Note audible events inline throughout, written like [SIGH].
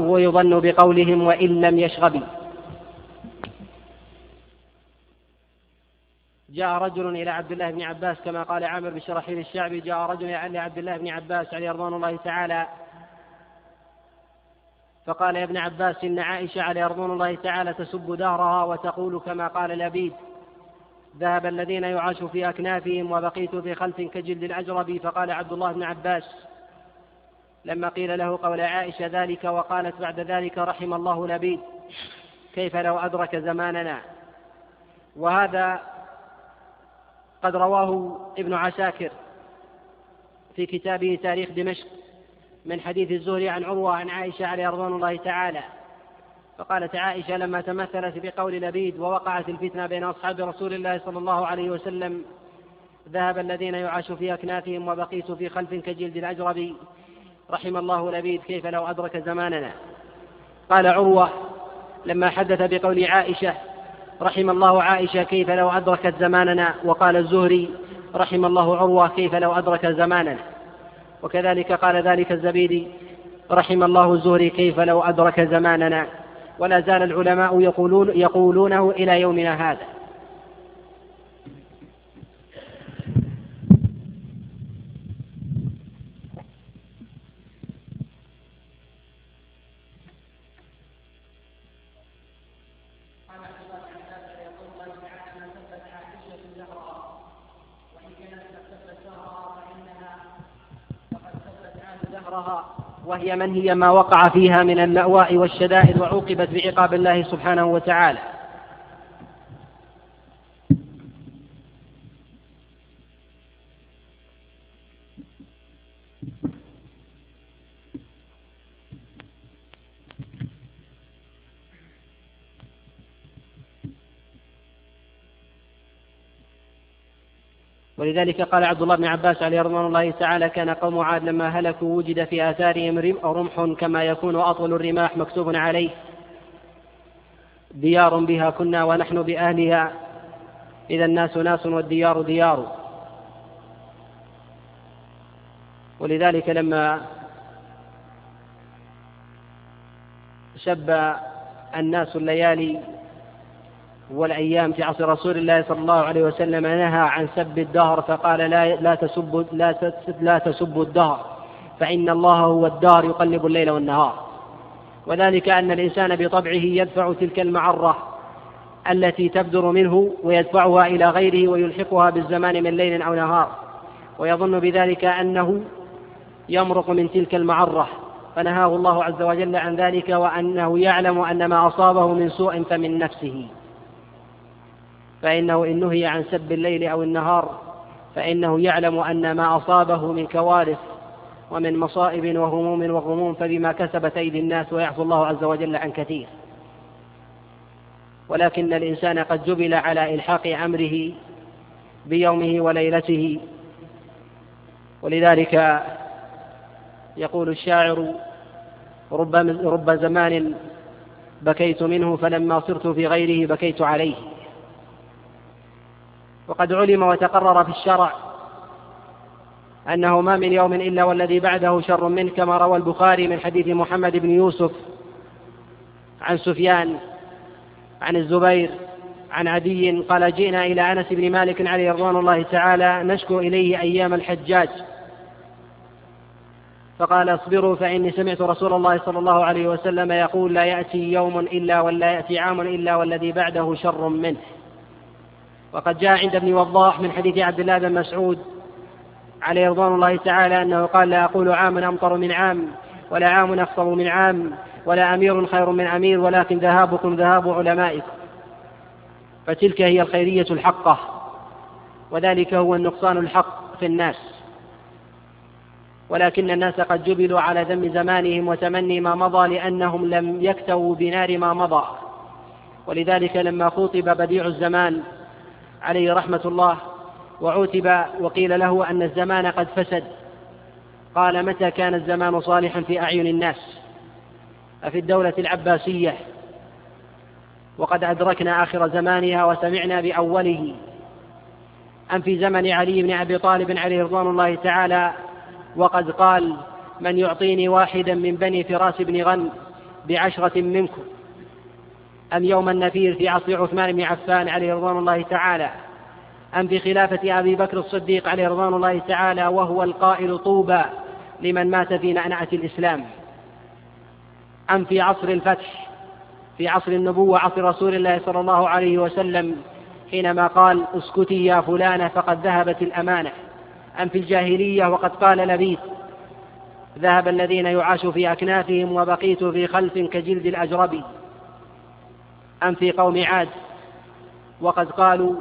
ويظن بقولهم وإن لم يشغب جاء رجل إلى عبد الله بن عباس كما قال عامر بن شرحيل الشعبي جاء رجل إلى عبد الله بن عباس عليه رضوان الله تعالى فقال يا ابن عباس إن عائشة عليه رضوان الله تعالى تسب دهرها وتقول كما قال لبيد ذهب الذين يعاش في أكنافهم وبقيت في خلف كجلد الأجرب فقال عبد الله بن عباس لما قيل له قول عائشة ذلك وقالت بعد ذلك رحم الله لبيد كيف لو أدرك زماننا؟ وهذا قد رواه ابن عساكر في كتابه تاريخ دمشق من حديث الزهري عن عروة عن عائشة عليه رضوان الله تعالى. فقالت عائشة لما تمثلت بقول لبيد ووقعت الفتنة بين أصحاب رسول الله صلى الله عليه وسلم ذهب الذين يعاش في أكنافهم وبقيت في خلف كجلد الأجرب رحم الله لبيد كيف لو أدرك زماننا. قال عروة لما حدث بقول عائشة رحم الله عائشة كيف لو أدركت زماننا وقال الزهري رحم الله عروة كيف لو أدرك زماننا. وكذلك قال ذلك الزبيدي رحم الله الزهري كيف لو أدرك زماننا. ولا زال العلماء يقولون يقولونه إلى يومنا هذا. وهي من هي ما وقع فيها من اللأواء والشدائد وعوقبت بعقاب الله سبحانه وتعالى. ولذلك قال عبد الله بن عباس عليه رضوان الله تعالى كان قوم عاد لما هلكوا وجد في آثارهم رمح كما يكون أطول الرماح مكتوب عليه. ديار بها كنا ونحن بأهلها. إذا الناس ناس والديار ديار. ولذلك لما شب الناس الليالي والأيام في عصر رسول الله صلى الله عليه وسلم نهى عن سب الدهر فقال لا لا تسبوا لا لا تسبوا الدهر فإن الله هو الدار يقلب الليل والنهار. وذلك أن الإنسان بطبعه يدفع تلك المعرة التي تبدر منه ويدفعها إلى غيره ويلحقها بالزمان من ليل أو نهار. ويظن بذلك أنه يمرق من تلك المعرة. فنهاه الله عز وجل عن ذلك وأنه يعلم أن ما أصابه من سوء فمن نفسه. فإنه إن نهي عن سب الليل أو النهار فإنه يعلم أن ما أصابه من كوارث ومن مصائب وهموم وغموم فبما كسبت أيدي الناس ويعفو الله عز وجل عن كثير. ولكن الإنسان قد جبل على إلحاق أمره بيومه وليلته. ولذلك يقول الشاعر رب, رب زمان بكيت منه فلما صرت في غيره بكيت عليه. وقد علم وتقرر في الشرع أنه ما من يوم إلا والذي بعده شر منه كما روى البخاري من حديث محمد بن يوسف عن سفيان عن الزبير عن عدي قال جئنا إلى أنس بن مالك عليه رضوان الله تعالى نشكو إليه أيام الحجاج. فقال اصبروا فإني سمعت رسول الله صلى الله عليه وسلم يقول لا يأتي يوم إلا ولا يأتي عام إلا والذي بعده شر منه. وقد جاء عند ابن وضاح من حديث عبد الله بن مسعود عليه رضوان الله تعالى أنه قال لا أقول عام أمطر من عام ولا عام أفطر من عام ولا أمير خير من أمير ولكن ذهابكم ذهاب علمائكم. فتلك هي الخيرية الحقة وذلك هو النقصان الحق في الناس. ولكن الناس قد جبلوا على ذم زمانهم وتمني ما مضى لأنهم لم يكتووا بنار ما مضى. ولذلك لما خطب بديع الزمان عليه رحمة الله وعوتب وقيل له أن الزمان قد فسد. قال متى كان الزمان صالحا في أعين الناس؟ أفي الدولة العباسية. وقد أدركنا آخر زمانها وسمعنا بأوله. أم في زمن علي بن أبي طالب عليه رضوان الله تعالى؟ وقد قال من يعطيني واحدا من بني فراس بن غن بعشرة منكم أم يوم النفير في عصر عثمان بن عفان عليه رضوان الله تعالى أم في خلافة أبي بكر الصديق عليه رضوان الله تعالى وهو القائل طوبى لمن مات في نعنعة الإسلام؟ أم في عصر الفتح في عصر النبوة عصر رسول الله صلى الله عليه وسلم حينما قال اسكتي يا فلانة فقد ذهبت الأمانة. أم في الجاهلية وقد قال لبيث ذهب الذين يعاش في أكنافهم وبقيت في خلف كجلد الأجرب. أم في قوم عاد؟ وقد قالوا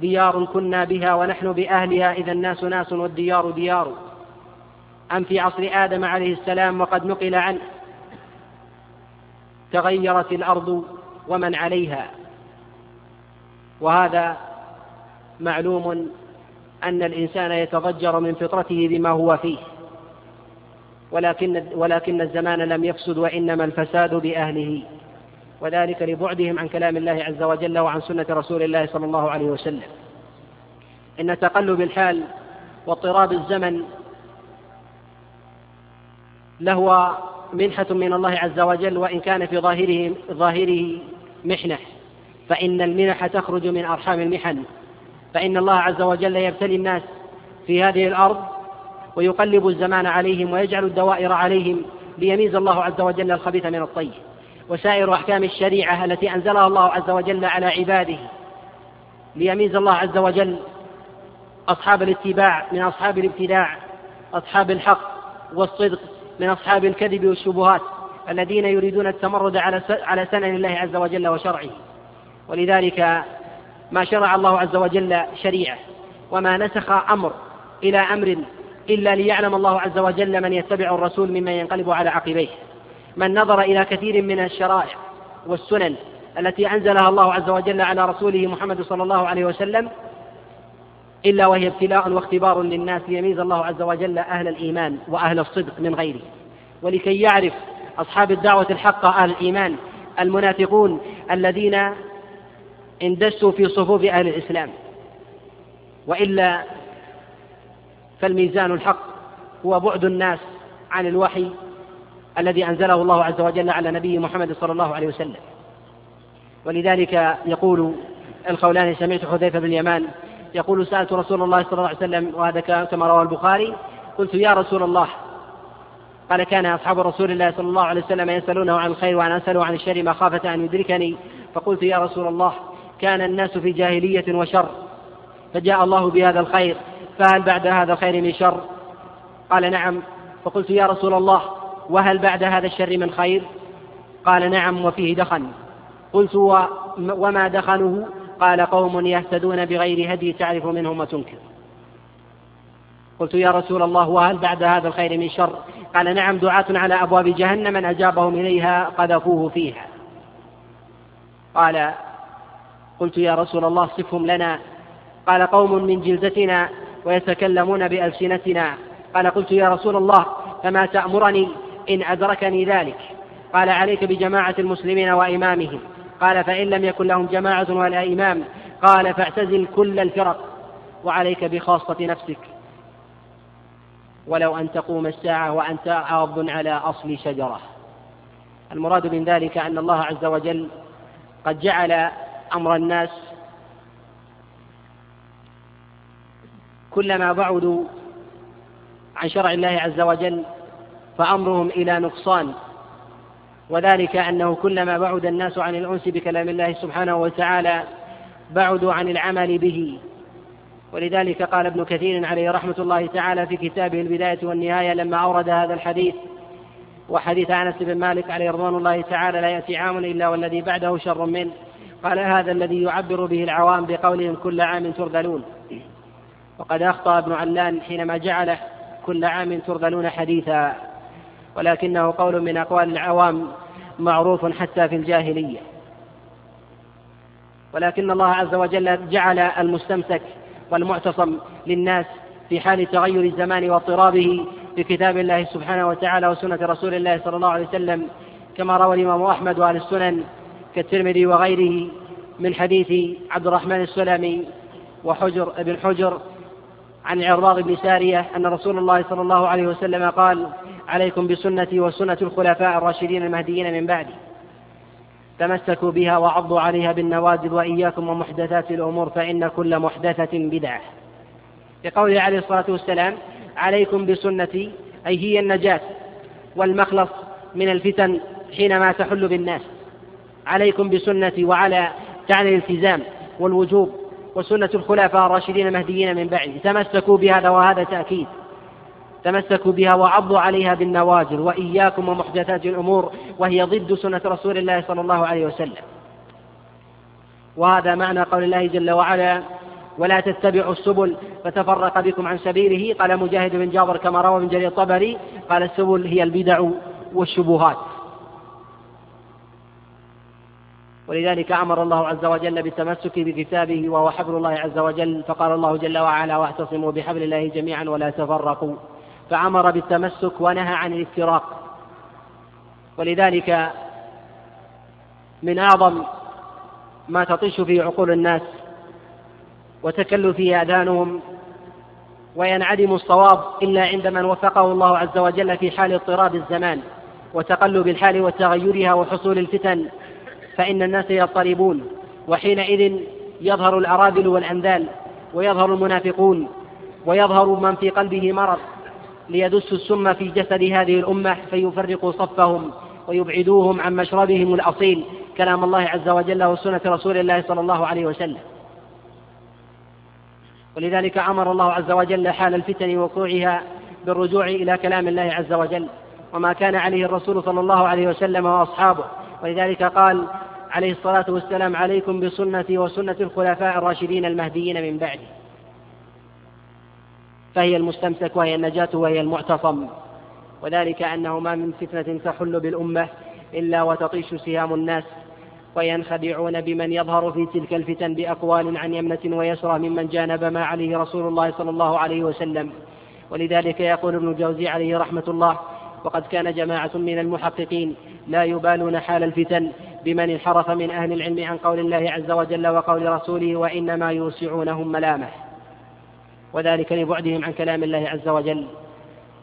ديار كنا بها ونحن بأهلها إذا الناس ناس والديار ديار. أم في عصر آدم عليه السلام وقد نقل عنه تغيرت الأرض ومن عليها. وهذا معلوم أن الإنسان يتضجر من فطرته بما هو فيه. ولكن ولكن الزمان لم يفسد وإنما الفساد بأهله. وذلك لبعدهم عن كلام الله عز وجل وعن سنة رسول الله صلى الله عليه وسلم. إن تقلب الحال واضطراب الزمن لهو منحة من الله عز وجل وإن كان في ظاهره ظاهره محنة فإن المنح تخرج من أرحام المحن. فإن الله عز وجل يبتلي الناس في هذه الأرض ويقلب الزمان عليهم ويجعل الدوائر عليهم ليميز الله عز وجل الخبيث من الطيب. وسائر أحكام الشريعة التي أنزلها الله عز وجل على عباده ليميز الله عز وجل أصحاب الاتباع من أصحاب الابتداع أصحاب الحق والصدق من أصحاب الكذب والشبهات الذين يريدون التمرد على على سنن الله عز وجل وشرعه. ولذلك ما شرع الله عز وجل شريعة وما نسخ أمر إلى أمر إلا ليعلم الله عز وجل من يتبع الرسول ممن ينقلب على عقبيه. من نظر إلى كثير من الشرائع والسنن التي أنزلها الله عز وجل على رسوله محمد صلى الله عليه وسلم إلا وهي ابتلاء واختبار للناس ليميز الله عز وجل أهل الإيمان وأهل الصدق من غيره. ولكي يعرف أصحاب الدعوة الحقة أهل الإيمان المنافقون الذين اندسوا في صفوف أهل الإسلام. وإلا فالميزان الحق هو بعد الناس عن الوحي الذي أنزله الله عز وجل على نبيه محمد صلى الله عليه وسلم. ولذلك يقول القولان سمعت حذيفة بن اليمان يقول سألت رسول الله صلى الله عليه وسلم وهذا كما رواه البخاري قلت يا رسول الله. قال كان أصحاب رسول الله صلى الله عليه وسلم يسألونه عن الخير وأنا أسأله عن الشر مخافة أن يدركني. فقلت يا رسول الله كان الناس في جاهلية وشر فجاء الله بهذا الخير فهل بعد هذا الخير من شر؟ قال نعم. فقلت يا رسول الله وهل بعد هذا الشر من خير؟ قال نعم وفيه دخن. قلت وما دخنه؟ قال قوم يهتدون بغير هدي تعرف منهم وتنكر. قلت يا رسول الله وهل بعد هذا الخير من شر؟ قال نعم دعاة على أبواب جهنم من أجابهم إليها قذفوه فيها. قال قلت يا رسول الله صفهم لنا. قال قوم من جلدتنا ويتكلمون بألسنتنا. قال قلت يا رسول الله فما تأمرني إن أدركني ذلك. قال عليك بجماعة المسلمين وإمامهم. قال فإن لم يكن لهم جماعة ولا إمام قال فاعتزل كل الفرق. وعليك بخاصة نفسك. ولو أن تقوم الساعة وأنت عاض على أصل شجرة. المراد من ذلك أن الله عز وجل قد جعل أمر الناس كلما بعدوا عن شرع الله عز وجل فأمرهم إلى نقصان. وذلك أنه كلما بعد الناس عن الأنس بكلام الله سبحانه وتعالى بعدوا عن العمل به. ولذلك قال ابن كثير عليه رحمة الله تعالى في كتابه البداية والنهاية لما أورد هذا الحديث وحديث أنس بن مالك عليه رضوان الله تعالى لا يأتي عام إلا والذي بعده شر منه. قال هذا الذي يعبر به العوام بقولهم كل عام ترذلون. وقد أخطأ ابن علان حينما جعل كل عام ترذلون حديثا. ولكنه قول من أقوال العوام معروف حتى في الجاهلية. ولكن الله عز وجل جعل المستمسك والمعتصم للناس في حال تغير الزمان واضطرابه بكتاب الله سبحانه وتعالى وسنة رسول الله صلى الله عليه وسلم كما روى الإمام أحمد وأهل السنن كالترمذي وغيره من حديث عبد الرحمن السلمي وحجر ابن حجر عن العرباض بن سارية أن رسول الله صلى الله عليه وسلم قال عليكم بسنتي وسنة الخلفاء الراشدين المهديين من بعدي. تمسكوا بها وعضوا عليها بالنواجذ وإياكم ومحدثات الأمور فإن كل محدثة بدعة. لقوله عليه الصلاة والسلام عليكم بسنتي أي هي النجاة والمخلص من الفتن حينما تحل بالناس. عليكم بسنتي وعلى تعني الالتزام والوجوب وسنة الخلفاء الراشدين المهديين من بعد تمسكوا بهذا وهذا تأكيد. تمسكوا بها وعضوا عليها بالنواجر وإياكم ومحدثات الأمور وهي ضد سنة رسول الله صلى الله عليه وسلم. وهذا معنى قول الله جل وعلا ولا تتبعوا السبل فتفرق بكم عن سبيله قال مجاهد بن جابر كما روى من جرير الطبري قال السبل هي البدع والشبهات ولذلك أمر الله عز وجل بالتمسك بكتابه وهو حبل الله عز وجل فقال الله جل وعلا واعتصموا بحبل الله جميعا ولا تفرقوا فأمر بالتمسك ونهى عن الافتراق. ولذلك من أعظم ما تطيش فيه عقول الناس وتكل فيه آذانهم وينعدم الصواب إلا عند من وفقه الله عز وجل في حال اضطراب الزمان وتقلب الحال وتغيرها وحصول الفتن فإن الناس يضطربون وحينئذ يظهر الأراذل والأنذال ويظهر المنافقون ويظهر من في قلبه مرض. ليدسوا السم في جسد هذه الأمة فيفرقوا صفهم ويبعدوهم عن مشربهم الأصيل. كلام الله عز وجل وسنة رسول الله صلى الله عليه وسلم. ولذلك أمر الله عز وجل حال الفتن وقوعها بالرجوع إلى كلام الله عز وجل. وما كان عليه الرسول صلى الله عليه وسلم وأصحابه. ولذلك قال عليه الصلاة والسلام عليكم بسنتي وسنة الخلفاء الراشدين المهديين من بعدي. فهي المستمسك وهي النجاة وهي المعتصم. وذلك أنه ما من فتنة تحل بالأمة إلا وتطيش سهام الناس وينخدعون بمن يظهر في تلك الفتن بأقوال عن يمنة ويسرى ممن جانب ما عليه رسول الله صلى الله عليه وسلم. ولذلك يقول ابن الجوزي عليه رحمة الله وقد كان جماعة من المحققين لا يبالون حال الفتن بمن انحرف من أهل العلم عن قول الله عز وجل وقول رسوله وإنما يوسعونهم ملامح. وذلك لبعدهم عن كلام الله عز وجل.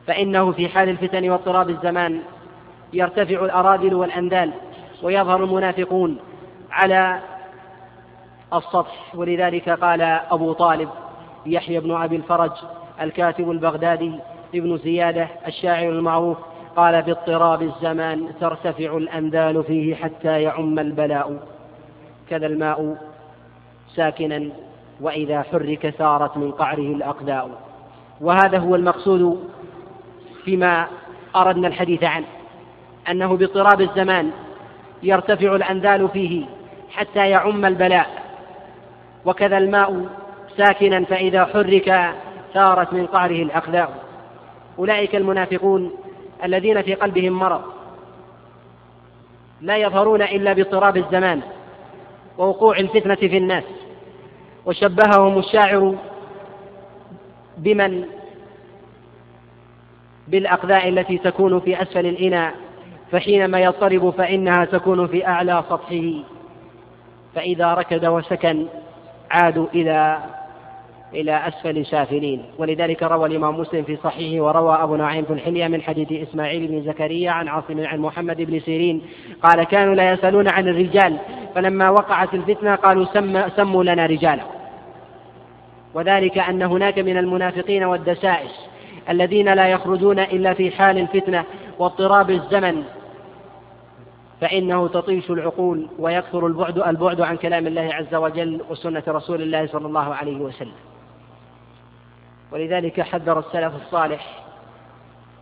فإنه في حال الفتن واضطراب الزمان يرتفع الأراذل والأندال ويظهر المنافقون على السطح. ولذلك قال أبو طالب يحيى بن أبي الفرج الكاتب البغدادي ابن زيادة الشاعر المعروف قال باضطراب الزمان ترتفع الأندال فيه حتى يعم البلاء. كذا الماء ساكنا وإذا حرك ثارت من قعره الأقداء. وهذا هو المقصود فيما أردنا الحديث عنه أنه باضطراب الزمان يرتفع الأندال فيه حتى يعم البلاء. وكذا الماء ساكنا فإذا حرك ثارت من قعره الأقداء. أولئك المنافقون الذين في قلبهم مرض. لا يظهرون إلا باضطراب الزمان ووقوع الفتنة في الناس. وشبههم الشاعر بمن؟ بالأقذاء التي تكون في أسفل الإناء فحينما يضطرب فإنها تكون في أعلى سطحه. فإذا ركد وسكن عادوا إلى إلى أسفل سافلين. ولذلك روى الإمام مسلم في صحيحه وروى أبو نعيم في الحلية من حديث إسماعيل بن زكريا عن عاصم عن محمد بن سيرين قال كانوا لا يسألون عن الرجال فلما وقعت الفتنة قالوا سم سموا لنا رجالا. وذلك أن هناك من المنافقين والدسائس الذين لا يخرجون إلا في حال الفتنة واضطراب الزمن فإنه تطيش العقول ويكثر البعد البعد عن كلام الله عز وجل وسنة رسول الله صلى الله عليه وسلم. ولذلك حذر السلف الصالح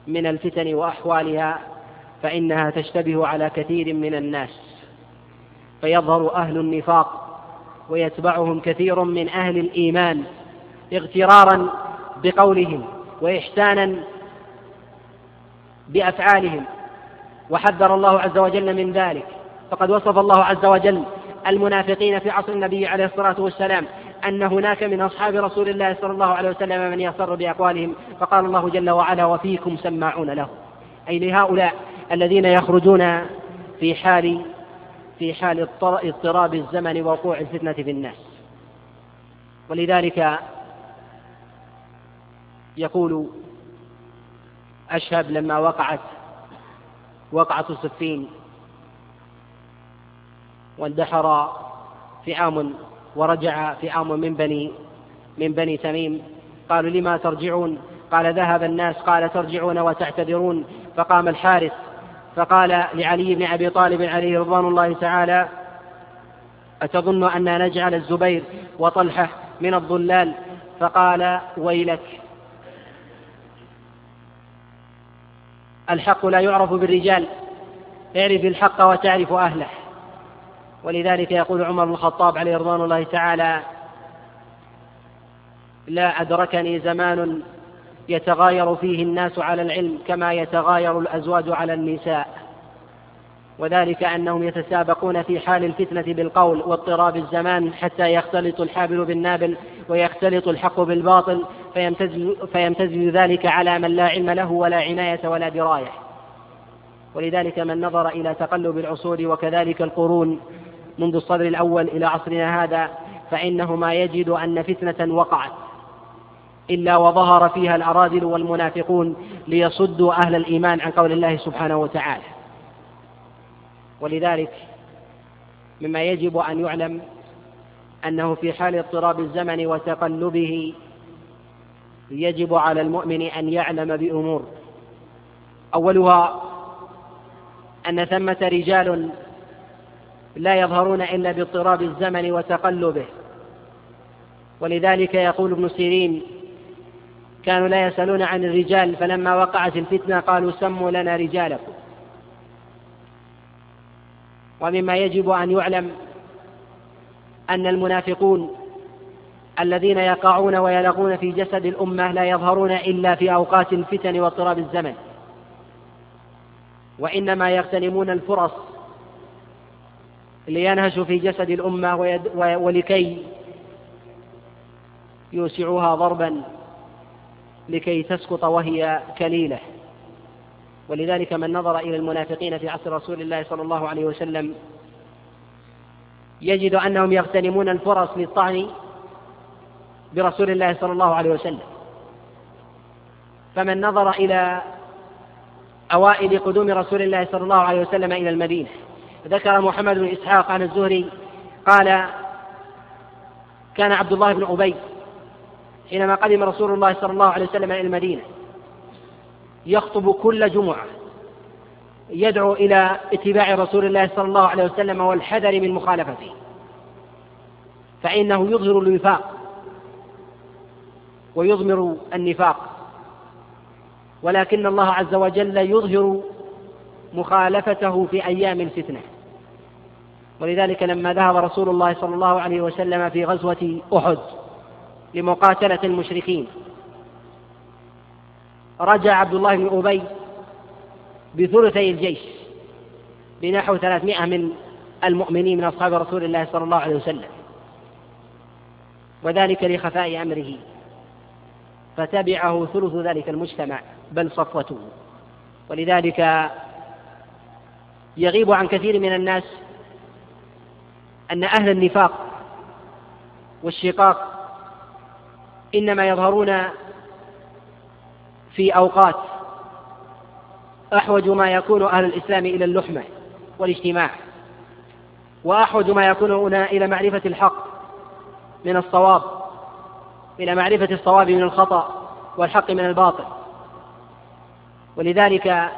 من الفتن وأحوالها فإنها تشتبه على كثير من الناس. فيظهر أهل النفاق ويتبعهم كثير من أهل الإيمان. اغترارا بقولهم وإحسانا بأفعالهم وحذر الله عز وجل من ذلك. فقد وصف الله عز وجل المنافقين في عصر النبي عليه الصلاة والسلام أن هناك من أصحاب رسول الله صلى الله عليه وسلم من يصر بأقوالهم فقال الله جل وعلا وفيكم سماعون له. أي لهؤلاء الذين يخرجون في حال في حال اضطراب الزمن ووقوع الفتنة في الناس. ولذلك يقول أشهب لما وقعت وقعة صفين واندحر فئام ورجع فئام من بني من بني تميم. قالوا لما ترجعون؟ قال ذهب الناس قال ترجعون وتعتذرون. فقام الحارث فقال لعلي بن أبي طالب عليه رضوان الله تعالى أتظن أن نجعل الزبير وطلحة من الضلال؟ فقال ويلك الحق لا يعرف بالرجال اعرف الحق وتعرف أهله. ولذلك يقول عمر بن الخطاب عليه رضوان الله تعالى لا أدركني زمان يتغاير فيه الناس على العلم كما يتغاير الأزواج على النساء. وذلك أنهم يتسابقون في حال الفتنة بالقول واضطراب الزمان حتى يختلط الحابل بالنابل ويختلط الحق بالباطل فيمتز, فيمتز ذلك على من لا علم له ولا عناية ولا دراية. ولذلك من نظر إلى تقلب العصور وكذلك القرون منذ الصدر الأول إلى عصرنا هذا فإنه ما يجد أن فتنة وقعت إلا وظهر فيها الأراذل والمنافقون ليصدوا أهل الإيمان عن قول الله سبحانه وتعالى. ولذلك مما يجب أن يعلم أنه في حال اضطراب الزمن وتقلبه يجب على المؤمن أن يعلم بأمور. أولها أن ثمة رجال لا يظهرون إلا باضطراب الزمن وتقلبه. ولذلك يقول ابن سيرين كانوا لا يسألون عن الرجال فلما وقعت الفتنة قالوا سموا لنا رجالكم. ومما يجب أن يعلم أن المنافقون الذين يقعون ويلغون في جسد الأمة لا يظهرون إلا في أوقات الفتن واضطراب الزمن وإنما يغتنمون الفرص لينهشوا في جسد الأمة ولكي يوسعوها ضربا لكي تسقط وهي كليلة. ولذلك من نظر إلى المنافقين في عصر رسول الله صلى الله عليه وسلم يجد أنهم يغتنمون الفرص للطعن برسول الله صلى الله عليه وسلم. فمن نظر إلى أوائل قدوم رسول الله صلى الله عليه وسلم إلى المدينة. ذكر محمد بن إسحاق عن الزهري قال كان عبد الله بن أبي حينما قدم رسول الله صلى الله عليه وسلم إلى المدينة. يخطب كل جمعة يدعو إلى اتباع رسول الله صلى الله عليه وسلم والحذر من مخالفته. فإنه يظهر الوفاق ويضمر النفاق. ولكن الله عز وجل يظهر مخالفته في أيام الفتنة. ولذلك لما ذهب رسول الله صلى الله عليه وسلم في غزوة أحد لمقاتلة المشركين رجع عبد الله بن أبي بثلثي الجيش بنحو ثلاثمائة من المؤمنين من أصحاب رسول الله صلى الله عليه وسلم. وذلك لخفاء أمره. فتبعه ثلث ذلك المجتمع بل صفوته. ولذلك يغيب عن كثير من الناس أن أهل النفاق والشقاق إنما يظهرون في أوقات أحوج ما يكون أهل الإسلام إلى اللحمة والاجتماع وأحوج ما يكون إلى معرفة الحق من الصواب إلى معرفة الصواب من الخطأ والحق من الباطل. ولذلك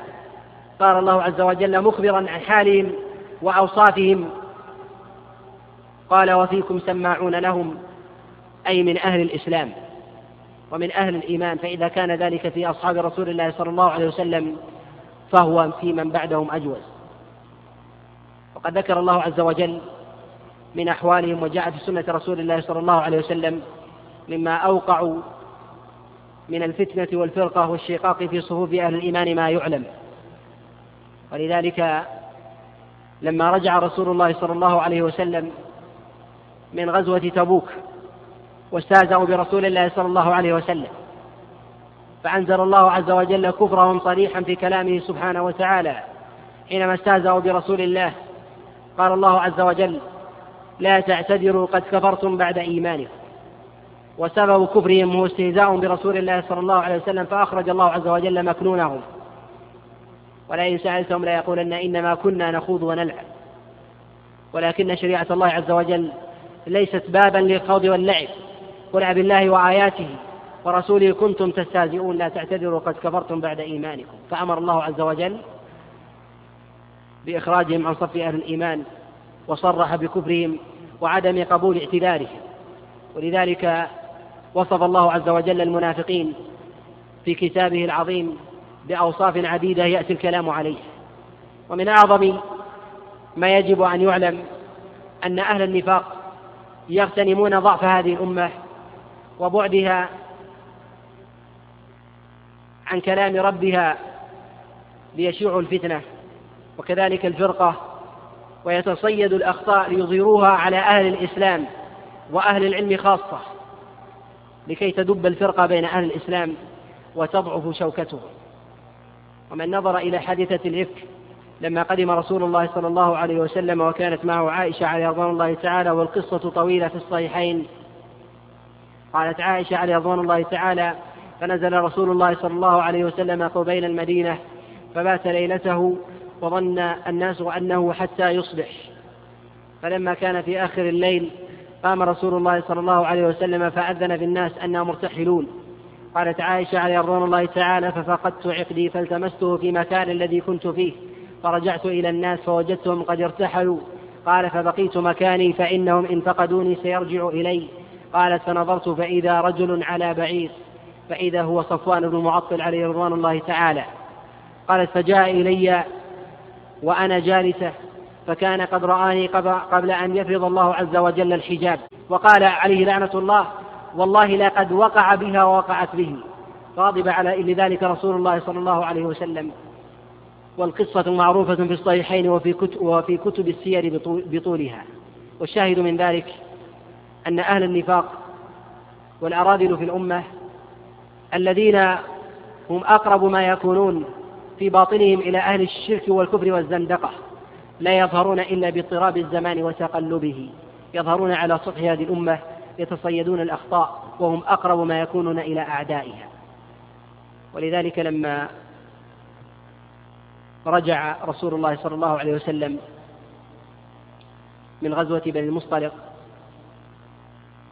قال الله عز وجل مخبرا عن حالهم وأوصافهم قال وفيكم سماعون لهم أي من أهل الإسلام. ومن أهل الإيمان فإذا كان ذلك في أصحاب رسول الله صلى الله عليه وسلم فهو في من بعدهم أجوز. وقد ذكر الله عز وجل من أحوالهم وجاء في سنة رسول الله صلى الله عليه وسلم مما أوقعوا من الفتنة والفرقة والشقاق في صفوف أهل الإيمان ما يعلم. ولذلك لما رجع رسول الله صلى الله عليه وسلم من غزوة تبوك واستهزأوا برسول الله صلى الله عليه وسلم. فأنزل الله عز وجل كفرهم صريحا في كلامه سبحانه وتعالى. حينما استهزأوا برسول الله قال الله عز وجل لا تعتذروا قد كفرتم بعد إيمانكم. وسبب كفرهم هو استهزاء برسول الله صلى الله عليه وسلم فأخرج الله عز وجل مكنونهم. ولئن سألتهم ليقولن إنما كنا نخوض ونلعب. ولكن شريعة الله عز وجل ليست بابا للخوض واللعب. قل بالله وآياته ورسوله كنتم تستهزئون لا تعتذروا قد كفرتم بعد إيمانكم فأمر الله عز وجل بإخراجهم عن صف أهل الإيمان وصرح بكفرهم وعدم قبول اعتذارهم ولذلك وصف الله عز وجل المنافقين في كتابه العظيم بأوصاف عديدة يأتي الكلام عليه ومن أعظم ما يجب أن يعلم أن أهل النفاق يغتنمون ضعف هذه الأمة وبعدها عن كلام ربها ليشيعوا الفتنة وكذلك الفرقة ويتصيد الأخطاء ليظهروها على أهل الإسلام وأهل العلم خاصة لكي تدب الفرقة بين أهل الإسلام وتضعف شوكتهم. ومن نظر إلى حادثة الإفك لما قدم رسول الله صلى الله عليه وسلم وكانت معه عائشة عليه رضوان الله تعالى والقصة طويلة في الصحيحين قالت عائشة عليه رضوان الله تعالى فنزل رسول الله صلى الله عليه وسلم قبيل المدينة فبات ليلته وظن الناس أنه حتى يصبح. فلما كان في آخر الليل قام رسول الله صلى الله عليه وسلم فأذن في الناس أننا مرتحلون. قالت عائشة عليه رضوان الله تعالى ففقدت عقدي فالتمسته في مكان الذي كنت فيه فرجعت إلى الناس فوجدتهم قد ارتحلوا. قال فبقيت مكاني فإنهم إن فقدوني سيرجع إلي. قالت فنظرت فإذا رجل على بعير فإذا هو صفوان بن معطل عليه رضوان الله تعالى. قالت فجاء إلي وأنا جالسة فكان قد رآني قبل أن يفرض الله عز وجل الحجاب. وقال عليه لعنة الله والله لقد وقع بها ووقعت به. غاضب على لذلك رسول الله صلى الله عليه وسلم. والقصة معروفة في الصحيحين وفي كتب, وفي كتب السير بطولها. والشاهد من ذلك أن أهل النفاق والأراذل في الأمة الذين هم أقرب ما يكونون في باطنهم إلى أهل الشرك والكفر والزندقة لا يظهرون إلا باضطراب الزمان وتقلبه. يظهرون على سطح هذه الأمة يتصيدون الأخطاء وهم أقرب ما يكونون إلى أعدائها. ولذلك لما رجع رسول الله صلى الله عليه وسلم من غزوة بني المصطلق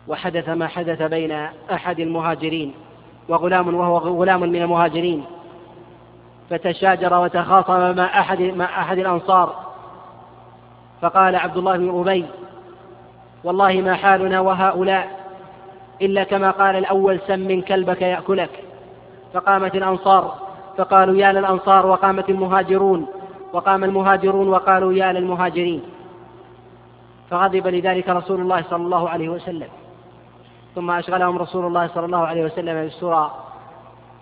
وحدث ما حدث بين أحد المهاجرين وغلام وهو غلام من المهاجرين. فتشاجر وتخاصم مع أحد مع أحد الأنصار. فقال عبد الله بن أبي والله ما حالنا وهؤلاء إلا كما قال الأول سم كلبك يأكلك. فقامت الأنصار فقالوا يا للأنصار وقامت المهاجرون وقام المهاجرون وقالوا يا للمهاجرين. فغضب لذلك رسول الله صلى الله عليه وسلم. ثم أشغلهم رسول الله صلى الله عليه وسلم بالسرى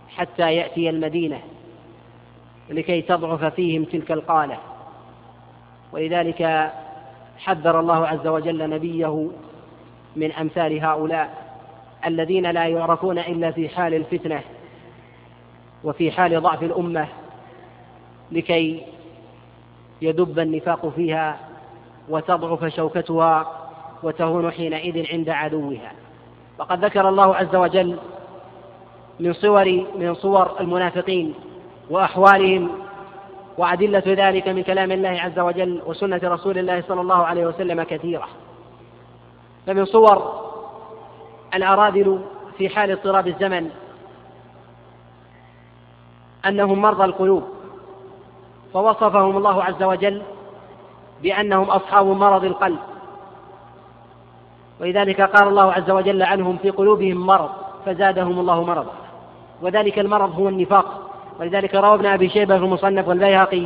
حتى يأتي المدينة لكي تضعف فيهم تلك القالة. ولذلك حذر الله عز وجل نبيه من أمثال هؤلاء الذين لا يعرفون إلا في حال الفتنة وفي حال ضعف الأمة لكي يدب النفاق فيها وتضعف شوكتها وتهون حينئذ عند عدوها. وقد ذكر الله عز وجل من صور من صور المنافقين وأحوالهم وأدلة ذلك من كلام الله عز وجل وسنة رسول الله صلى الله عليه وسلم كثيرة. فمن صور الأراذل في حال اضطراب الزمن أنهم مرضى القلوب فوصفهم الله عز وجل بأنهم أصحاب مرض القلب. ولذلك قال الله عز وجل عنهم في قلوبهم مرض فزادهم الله مرضا. وذلك المرض هو النفاق. ولذلك روى ابن أبي شيبة في المصنف والبيهقي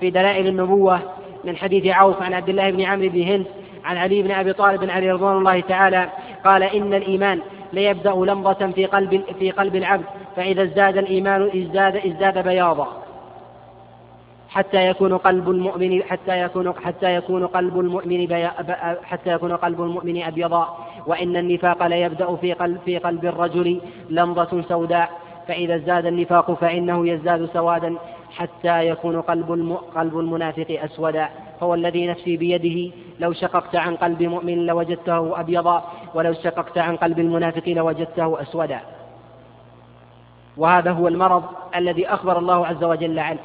في دلائل النبوة من حديث عوف عن عبد الله بن عمرو بن هند عن علي بن أبي طالب بن علي رضوان الله تعالى قال إن الإيمان ليبدأ لمضة في قلب في قلب العبد فإذا ازداد الإيمان ازداد ازداد بياضا. حتى يكون قلب المؤمن حتى يكون حتى يكون قلب المؤمن حتى يكون قلب المؤمن ابيضا وإن النفاق ليبدا في قلب في قلب الرجل لمضة سوداء. فإذا ازداد النفاق فإنه يزداد سوادا حتى يكون قلب قلب المنافق أسودا. فهو الذي نفسي بيده. لو شققت عن قلب مؤمن لوجدته أبيضا ولو شققت عن قلب المنافقين وجدته أسودا. وهذا هو المرض الذي أخبر الله عز وجل عنه.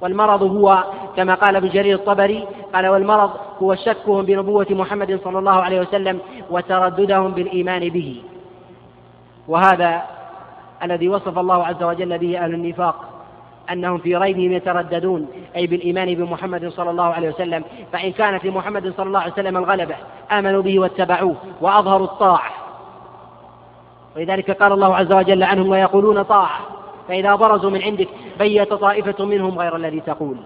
والمرض هو كما قال ابن جرير الطبري قال والمرض هو شكهم بنبوة محمد صلى الله عليه وسلم وترددهم بالإيمان به. وهذا الذي وصف الله عز وجل به أهل النفاق أنهم في ريبهم يترددون أي بالإيمان بمحمد صلى الله عليه وسلم. فإن كانت لمحمد صلى الله عليه وسلم الغلبة آمنوا به واتبعوه وأظهروا الطاعة. ولذلك قال الله عز وجل عنهم ويقولون طاعة. فإذا برزوا من عندك بيت طائفة منهم غير الذي تقول.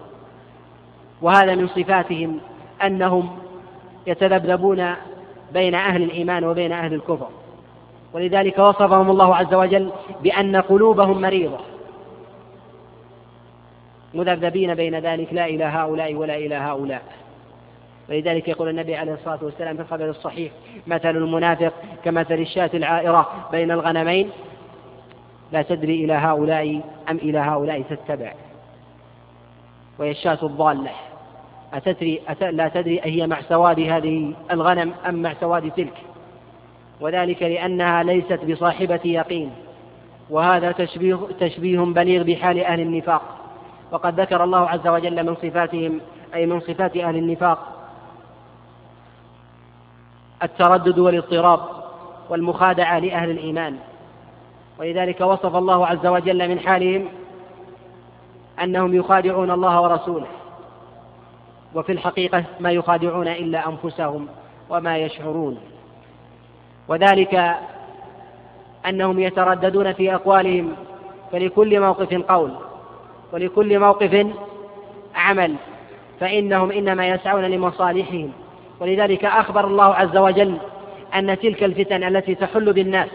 وهذا من صفاتهم أنهم يتذبذبون بين أهل الإيمان وبين أهل الكفر. ولذلك وصفهم الله عز وجل بأن قلوبهم مريضة. مذبذبين بين ذلك لا إلى هؤلاء ولا إلى هؤلاء. ولذلك يقول النبي عليه الصلاة والسلام في الخبر الصحيح مثل المنافق كمثل الشاة العائرة بين الغنمين لا تدري إلى هؤلاء أم إلى هؤلاء تتبع. وهي الشاة الضالة. أتدري أت... لا تدري أهي مع سواد هذه الغنم أم مع سواد تلك. وذلك لأنها ليست بصاحبة يقين. وهذا تشبيه, تشبيه بليغ بحال أهل النفاق. وقد ذكر الله عز وجل من صفاتهم أي من صفات أهل النفاق. التردد والاضطراب والمخادعة لأهل الإيمان. ولذلك وصف الله عز وجل من حالهم أنهم يخادعون الله ورسوله. وفي الحقيقة ما يخادعون إلا أنفسهم وما يشعرون. وذلك أنهم يترددون في أقوالهم فلكل موقف قول ولكل موقف عمل فإنهم إنما يسعون لمصالحهم. ولذلك أخبر الله عز وجل أن تلك الفتن التي تحل بالناس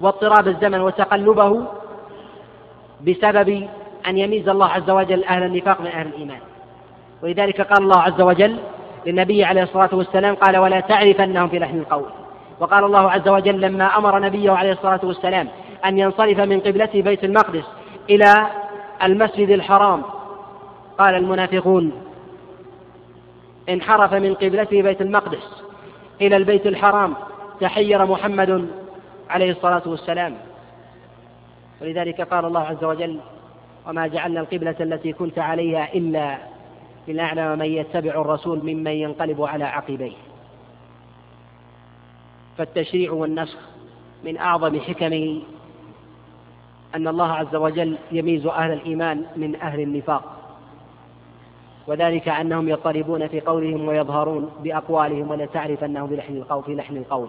واضطراب الزمن وتقلبه بسبب أن يميز الله عز وجل أهل النفاق من أهل الإيمان. ولذلك قال الله عز وجل للنبي عليه الصلاة والسلام قال ولا تعرفنهم في لحن القول. وقال الله عز وجل لما أمر نبيه عليه الصلاة والسلام أن ينصرف من قبلته بيت المقدس إلى المسجد الحرام. قال المنافقون انحرف من قبلته بيت المقدس إلى البيت الحرام. تحير محمد عليه الصلاة والسلام. ولذلك قال الله عز وجل وما جعلنا القبلة التي كنت عليها إلا لنعلم من يتبع الرسول ممن ينقلب على عقبيه. فالتشريع والنسخ من أعظم حكمه أن الله عز وجل يميز أهل الإيمان من أهل النفاق. وذلك أنهم يضطربون في قولهم ويظهرون بأقوالهم ولا تعرف أنهم بلحن القول في لحن القول.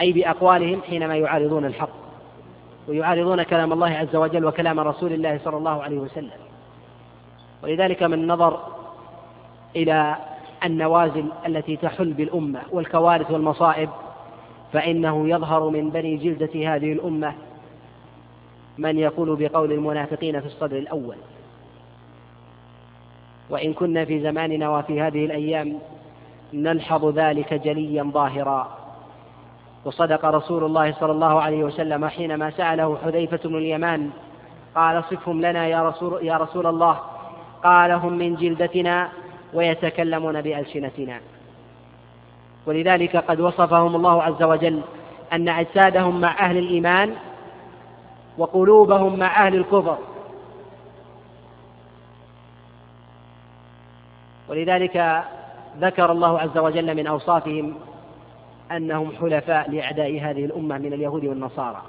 أي بأقوالهم حينما يعارضون الحق ويعارضون كلام الله عز وجل وكلام رسول الله صلى الله عليه وسلم. ولذلك من النظر إلى النوازل التي تحل بالأمة والكوارث والمصائب فإنه يظهر من بني جلدة هذه الأمة من يقول بقول المنافقين في الصدر الأول. وإن كنا في زماننا وفي هذه الأيام نلحظ ذلك جليا ظاهرا. وصدق رسول الله صلى الله عليه وسلم حينما سأله حذيفة بن اليمان قال صفهم لنا يا رسول, يا رسول الله. قال هم من جلدتنا ويتكلمون بألسنتنا. ولذلك قد وصفهم الله عز وجل أن أجسادهم مع أهل الإيمان وقلوبهم مع أهل الكفر. ولذلك ذكر الله عز وجل من أوصافهم أنهم حلفاء لأعداء هذه الأمة من اليهود والنصارى.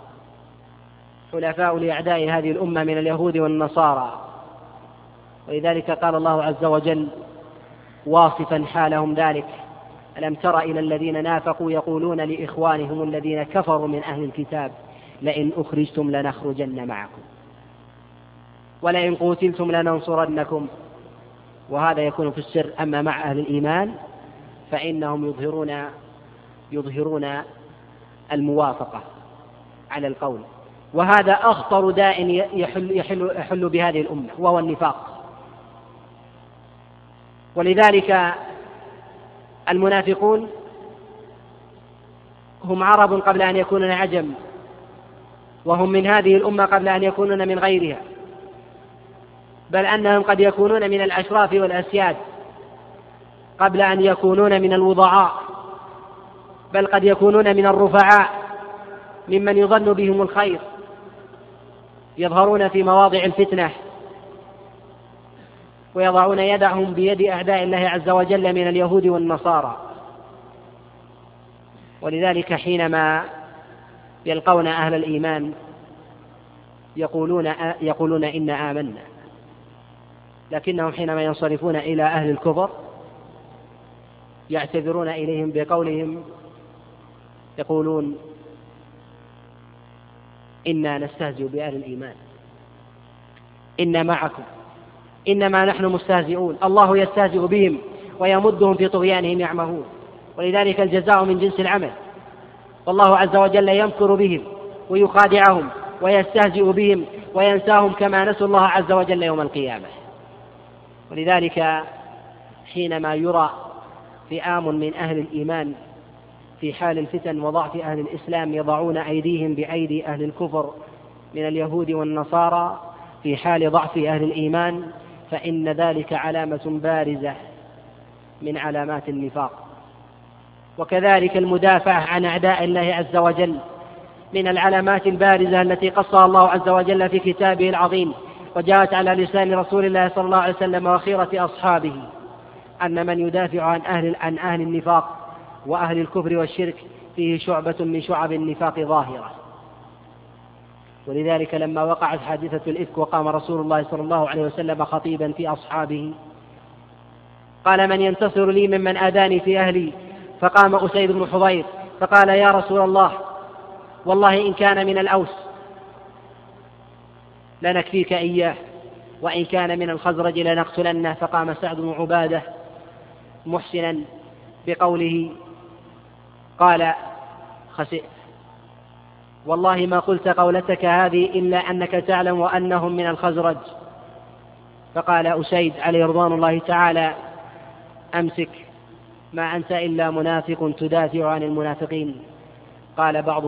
حلفاء لأعداء هذه الأمة من اليهود والنصارى. ولذلك قال الله عز وجل واصفا حالهم ذلك ألم تر إلى الذين نافقوا يقولون لإخوانهم الذين كفروا من أهل الكتاب لئن أخرجتم لنخرجن معكم. ولئن قتلتم لننصرنكم. وهذا يكون في السر. أما مع أهل الإيمان فإنهم يظهرون يظهرون الموافقة على القول. وهذا أخطر داء يحل, يحل, يحل بهذه الأمة وهو النفاق. ولذلك المنافقون هم عرب قبل أن يكونون عجم وهم من هذه الأمة قبل أن يكونون من غيرها. بل أنهم قد يكونون من الأشراف والأسياد قبل أن يكونون من الوضعاء. بل قد يكونون من الرفعاء ممن يظن بهم الخير يظهرون في مواضع الفتنة ويضعون يدهم بيد أعداء الله عز وجل من اليهود والنصارى. ولذلك حينما يلقون أهل الإيمان يقولون يقولون انا آمنا. لكنهم حينما ينصرفون إلى أهل الكفر يعتذرون إليهم بقولهم يقولون إنا نستهزئ بأهل الإيمان. إنا معكم. إنما نحن مستهزئون. الله يستهزئ بهم ويمدهم في طغيانهم يعمهون. ولذلك الجزاء من جنس العمل. والله عز وجل يمكر بهم ويخادعهم ويستهزئ بهم وينساهم كما نسوا الله عز وجل يوم القيامة. ولذلك حينما يرى فئام من أهل الإيمان في حال الفتن وضعف أهل الإسلام يضعون أيديهم بأيدي أهل الكفر من اليهود والنصارى في حال ضعف أهل الإيمان فإن ذلك علامة بارزة من علامات النفاق. وكذلك المدافعة عن أعداء الله عز وجل من العلامات البارزة التي قصها الله عز وجل في كتابه العظيم وجاءت على لسان رسول الله صلى الله عليه وسلم وخيرة أصحابه أن من يدافع عن أهل عن أهل النفاق وأهل الكفر والشرك فيه شعبة من شعب النفاق ظاهرة. ولذلك لما وقعت حادثة الإفك وقام رسول الله صلى الله عليه وسلم خطيبا في أصحابه قال من ينتصر لي ممن آذاني في أهلي؟ فقام أسيد بن حضير فقال يا رسول الله والله إن كان من الأوس لنكفيك إياه وإن كان من الخزرج لنقتلنه. فقام سعد بن عبادة محسنا بقوله قال خسئت والله ما قلت قولتك هذه إلا أنك تعلم أنهم من الخزرج. فقال أسيد عليه رضوان الله تعالى أمسك ما أنت إلا منافق تدافع عن المنافقين. قال بعض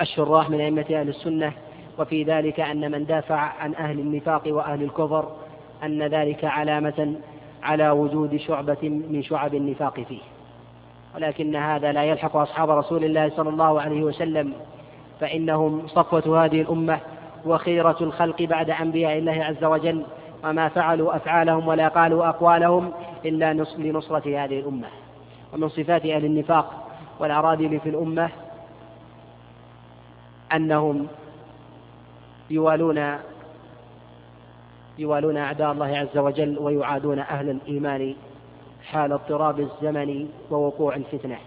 الشراح من أئمة أهل السنة وفي ذلك أن من دافع عن أهل النفاق وأهل الكفر أن ذلك علامة على وجود شعبة من شعب النفاق فيه. ولكن هذا لا يلحق أصحاب رسول الله صلى الله عليه وسلم فإنهم صفوة هذه الأمة وخيرة الخلق بعد أنبياء الله عز وجل وما فعلوا أفعالهم ولا قالوا أقوالهم إلا لنصرة هذه الأمة. ومن صفات أهل النفاق والأراذل في الأمة أنهم يوالون يوالون أعداء الله عز وجل ويعادون أهل الإيمان حال اضطراب الزمن ووقوع الفتنة.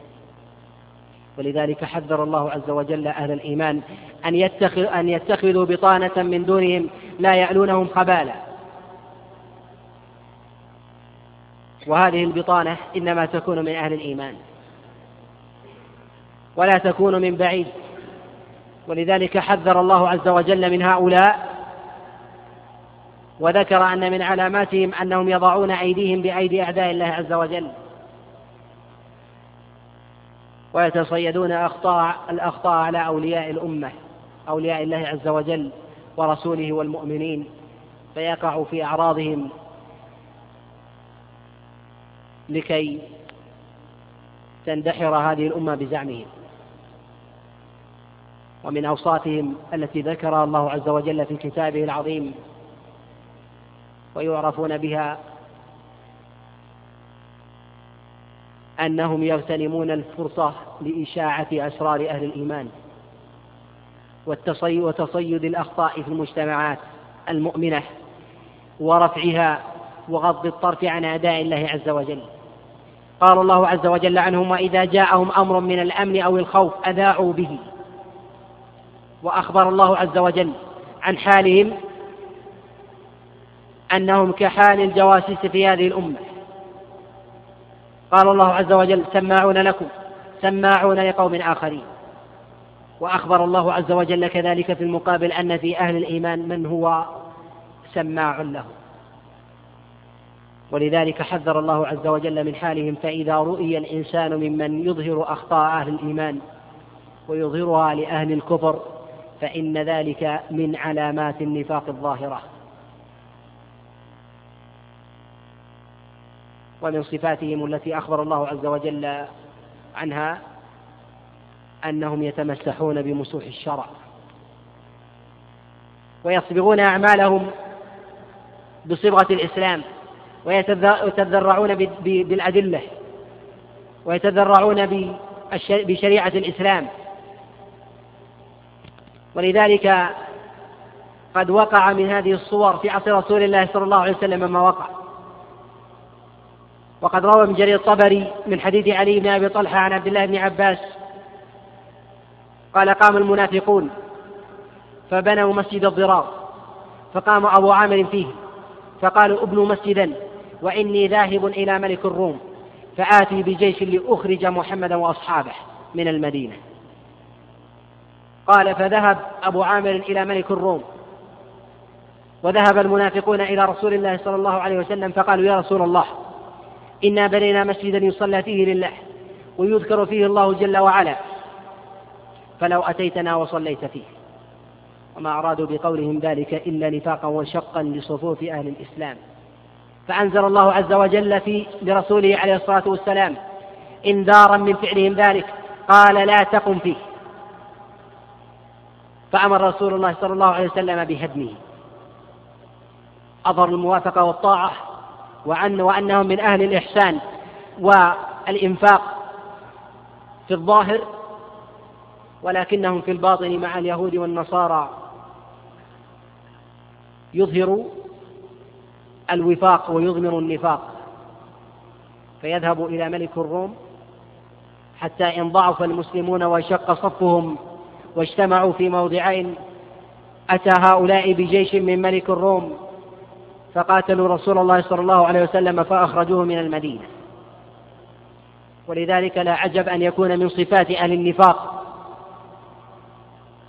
ولذلك حذر الله عز وجل أهل الإيمان أن يتخذ أن يتخذوا بطانة من دونهم لا يعلونهم خبالا. وهذه البطانة إنما تكون من أهل الإيمان. ولا تكون من بعيد. ولذلك حذر الله عز وجل من هؤلاء وذكر أن من علاماتهم أنهم يضعون أيديهم بأيدي أعداء الله عز وجل. ويتصيدون أخطاء الأخطاء على أولياء الأمة أولياء الله عز وجل ورسوله والمؤمنين فيقع في أعراضهم لكي تندحر هذه الأمة بزعمهم. ومن أوصافهم التي ذكرها الله عز وجل في كتابه العظيم ويعرفون بها أنهم يغتنمون الفرصة لإشاعة أسرار أهل الإيمان وتصيد الأخطاء في المجتمعات المؤمنة ورفعها وغض الطرف عن أعداء الله عز وجل. قال الله عز وجل عنهم وإذا جاءهم أمر من الأمن أو الخوف أذاعوا به. وأخبر الله عز وجل عن حالهم أنهم كحال الجواسيس في هذه الأمة. قال الله عز وجل سماعون لكم سماعون لقوم آخرين. وأخبر الله عز وجل كذلك في المقابل أن في أهل الإيمان من هو سماع له ولذلك حذر الله عز وجل من حالهم فإذا رؤي الإنسان ممن يظهر أخطاء أهل الإيمان ويظهرها لأهل الكفر فإن ذلك من علامات النفاق الظاهرة. ومن صفاتهم التي أخبر الله عز وجل عنها أنهم يتمسحون بمسوح الشرع ويصبغون أعمالهم بصبغة الإسلام ويتذرعون بالأدلة ويتذرعون بشريعة الإسلام ولذلك قد وقع من هذه الصور في عصر رسول الله صلى الله عليه وسلم ما وقع وقد روى ابن جرير الطبري من حديث علي بن أبي طلحة عن عبد الله بن عباس قال قام المنافقون فبنوا مسجد الضرار فقام أبو عامر فيه فقالوا ابنوا مسجدا وإني ذاهب إلى ملك الروم فآتي بجيش لأخرج محمدا وأصحابه من المدينة. قال فذهب أبو عامر إلى ملك الروم وذهب المنافقون إلى رسول الله صلى الله عليه وسلم فقالوا يا رسول الله إنا بنينا مسجدا يصلى فيه لله ويذكر فيه الله جل وعلا. فلو أتيتنا وصليت فيه. وما أرادوا بقولهم ذلك إلا نفاقا وشقا لصفوف أهل الإسلام. فأنزل الله عز وجل في لرسوله عليه الصلاة والسلام إنذارا من فعلهم ذلك. قال لا تقم فيه. فأمر رسول الله صلى الله عليه وسلم بهدمه. أظهر الموافقة والطاعة. وأن وأنهم من أهل الإحسان والإنفاق في الظاهر ولكنهم في الباطن مع اليهود والنصارى يظهر الوفاق ويضمر النفاق فيذهب إلى ملك الروم حتى إن ضعف المسلمون وشق صفهم واجتمعوا في موضعين أتى هؤلاء بجيش من ملك الروم فقاتلوا رسول الله صلى الله عليه وسلم فأخرجوه من المدينة. ولذلك لا عجب أن يكون من صفات أهل النفاق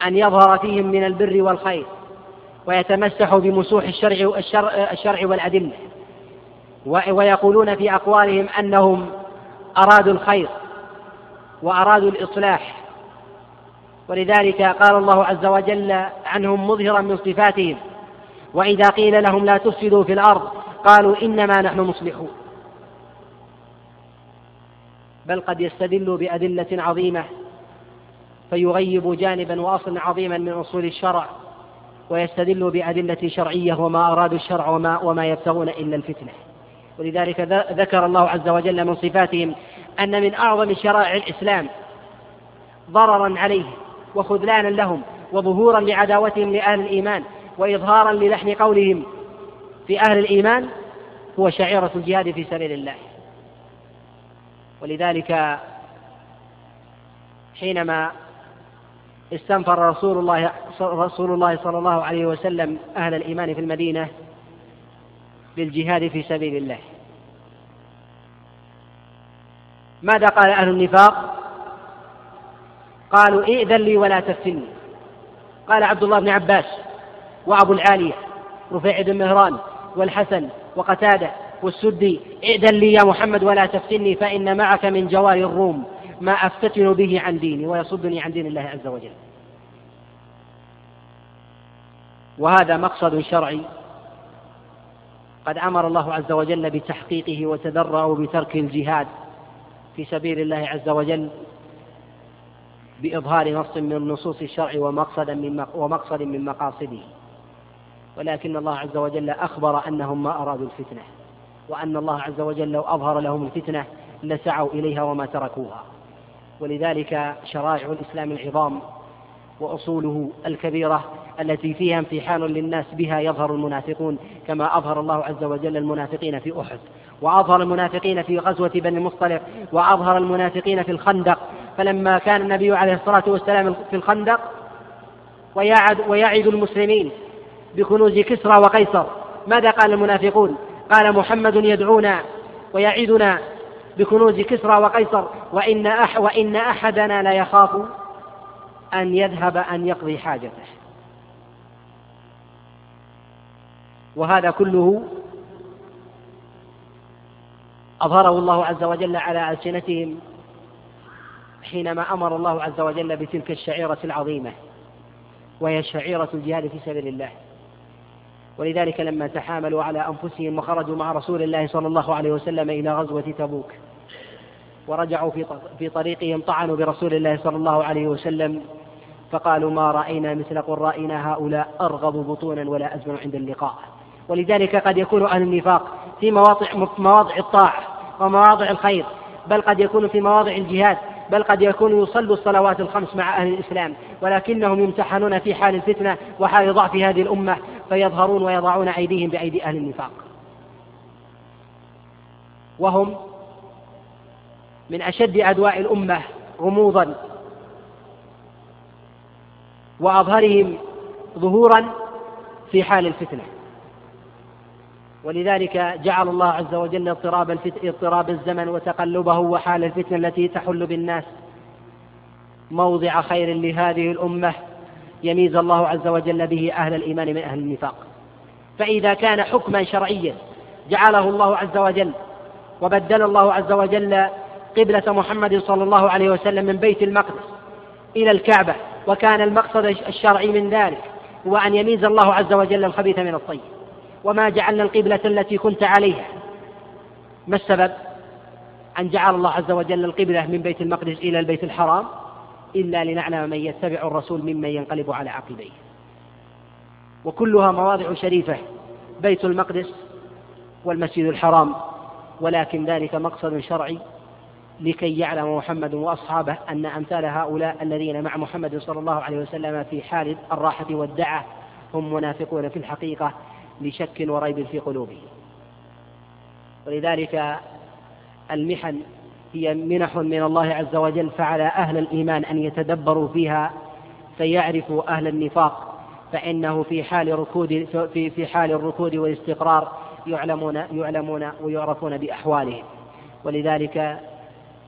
أن يظهر فيهم من البر والخير ويتمسح بمسوح الشرع, الشرع, الشرع والأدلة. ويقولون في أقوالهم أنهم أرادوا الخير وأرادوا الإصلاح. ولذلك قال الله عز وجل عنهم مظهرا من صفاتهم. وإذا قيل لهم لا تفسدوا في الأرض قالوا إنما نحن مصلحون. بل قد يستدلوا بأدلة عظيمة فيغيب جانبا وأصلا عظيما من أصول الشرع ويستدل بأدلة شرعية وما أرادوا الشرع وما, وما يبتغون إلا الفتنة. ولذلك ذكر الله عز وجل من صفاتهم أن من أعظم شرائع الإسلام ضررا عليهم وخذلانا لهم وظهورا لعداوتهم لأهل الإيمان وإظهارا للحن قولهم في أهل الإيمان هو شعيرة الجهاد في سبيل الله. ولذلك حينما استنفر رسول الله رسول الله صلى الله عليه وسلم أهل الإيمان في المدينة للجهاد في سبيل الله. ماذا قال أهل النفاق؟ قالوا ائذن لي ولا تفتني. قال عبد الله بن عباس وأبو العالية رفيع بن مهران والحسن وقتادة والسدي ائذن لي يا محمد ولا تفتني فإن معك من جوار الروم ما أفتتن به عن ديني ويصدني عن دين الله عز وجل. وهذا مقصد شرعي قد أمر الله عز وجل بتحقيقه وتدرأوا بترك الجهاد في سبيل الله عز وجل بإظهار نص من نصوص الشرع ومقصد من ومقصد من مقاصده. ولكن الله عز وجل أخبر أنهم ما أرادوا الفتنة وأن الله عز وجل لو أظهر لهم الفتنة لسعوا إليها وما تركوها. ولذلك شرائع الإسلام العظام وأصوله الكبيرة التي فيها امتحان للناس بها يظهر المنافقون كما أظهر الله عز وجل المنافقين في أحد وأظهر المنافقين في غزوة بني المصطلق وأظهر المنافقين في الخندق. فلما كان النبي عليه الصلاة والسلام في الخندق ويعد, ويعد المسلمين بكنوز كسرى وقيصر. ماذا قال المنافقون؟ قال محمد يدعونا ويعدنا بكنوز كسرى وقيصر. وإن, أح وإن أحدنا لا يخاف أن يذهب أن يقضي حاجته. وهذا كله أظهره الله عز وجل على ألسنتهم حينما أمر الله عز وجل بتلك الشعيرة العظيمة. وهي شعيرة الجهاد في سبيل الله. ولذلك لما تحاملوا على أنفسهم وخرجوا مع رسول الله صلى الله عليه وسلم إلى غزوة تبوك ورجعوا في طريقهم طعنوا برسول الله صلى الله عليه وسلم فقالوا ما رأينا مثل قرائنا هؤلاء أرغب بطونا ولا أزمن عند اللقاء. ولذلك قد يكون أهل النفاق في مواضع مواضع الطاعة ومواضع الخير بل قد يكون في مواضع الجهاد بل قد يكون يصلوا الصلوات الخمس مع أهل الإسلام ولكنهم يمتحنون في حال الفتنة وحال ضعف هذه الأمة فيظهرون ويضعون أيديهم بأيدي أهل النفاق. وهم من أشد أدواء الأمة غموضا وأظهرهم ظهورا في حال الفتنة. ولذلك جعل الله عز وجل اضطراب اضطراب الزمن وتقلبه وحال الفتنة التي تحل بالناس. موضع خير لهذه الأمة يميز الله عز وجل به أهل الإيمان من أهل النفاق. فإذا كان حكما شرعيا جعله الله عز وجل وبدل الله عز وجل قبلة محمد صلى الله عليه وسلم من بيت المقدس إلى الكعبة وكان المقصد الشرعي من ذلك هو أن يميز الله عز وجل الخبيث من الطيب. وما جعلنا القبلة التي كنت عليها. ما السبب؟ أن جعل الله عز وجل القبلة من بيت المقدس إلى البيت الحرام إلا لنعلم من يتبع الرسول ممن ينقلب على عقبيه. وكلها مواضع شريفة بيت المقدس والمسجد الحرام ولكن ذلك مقصد شرعي لكي يعلم محمد وأصحابه أن أمثال هؤلاء الذين مع محمد صلى الله عليه وسلم في حال الراحة والدعه هم منافقون في الحقيقة. لشك وريب في قلوبهم. ولذلك المحن هي منح من الله عز وجل فعلى أهل الإيمان أن يتدبروا فيها فيعرفوا أهل النفاق فإنه في حال ركود في في حال الركود والاستقرار يعلمون يعلمون ويعرفون بأحوالهم. ولذلك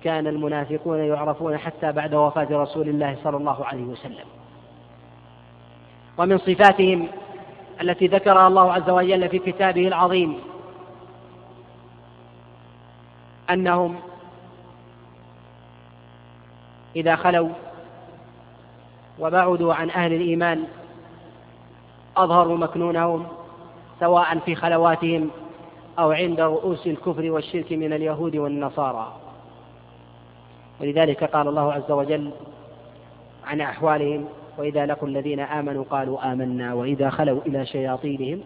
كان المنافقون يعرفون حتى بعد وفاة رسول الله صلى الله عليه وسلم. ومن صفاتهم التي ذكرها الله عز وجل في كتابه العظيم. أنهم إذا خلوا وبعدوا عن أهل الإيمان أظهروا مكنونهم سواء في خلواتهم أو عند رؤوس الكفر والشرك من اليهود والنصارى. ولذلك قال الله عز وجل عن أحوالهم وإذا لقوا الذين آمنوا قالوا آمنا وإذا خلوا إلى شياطينهم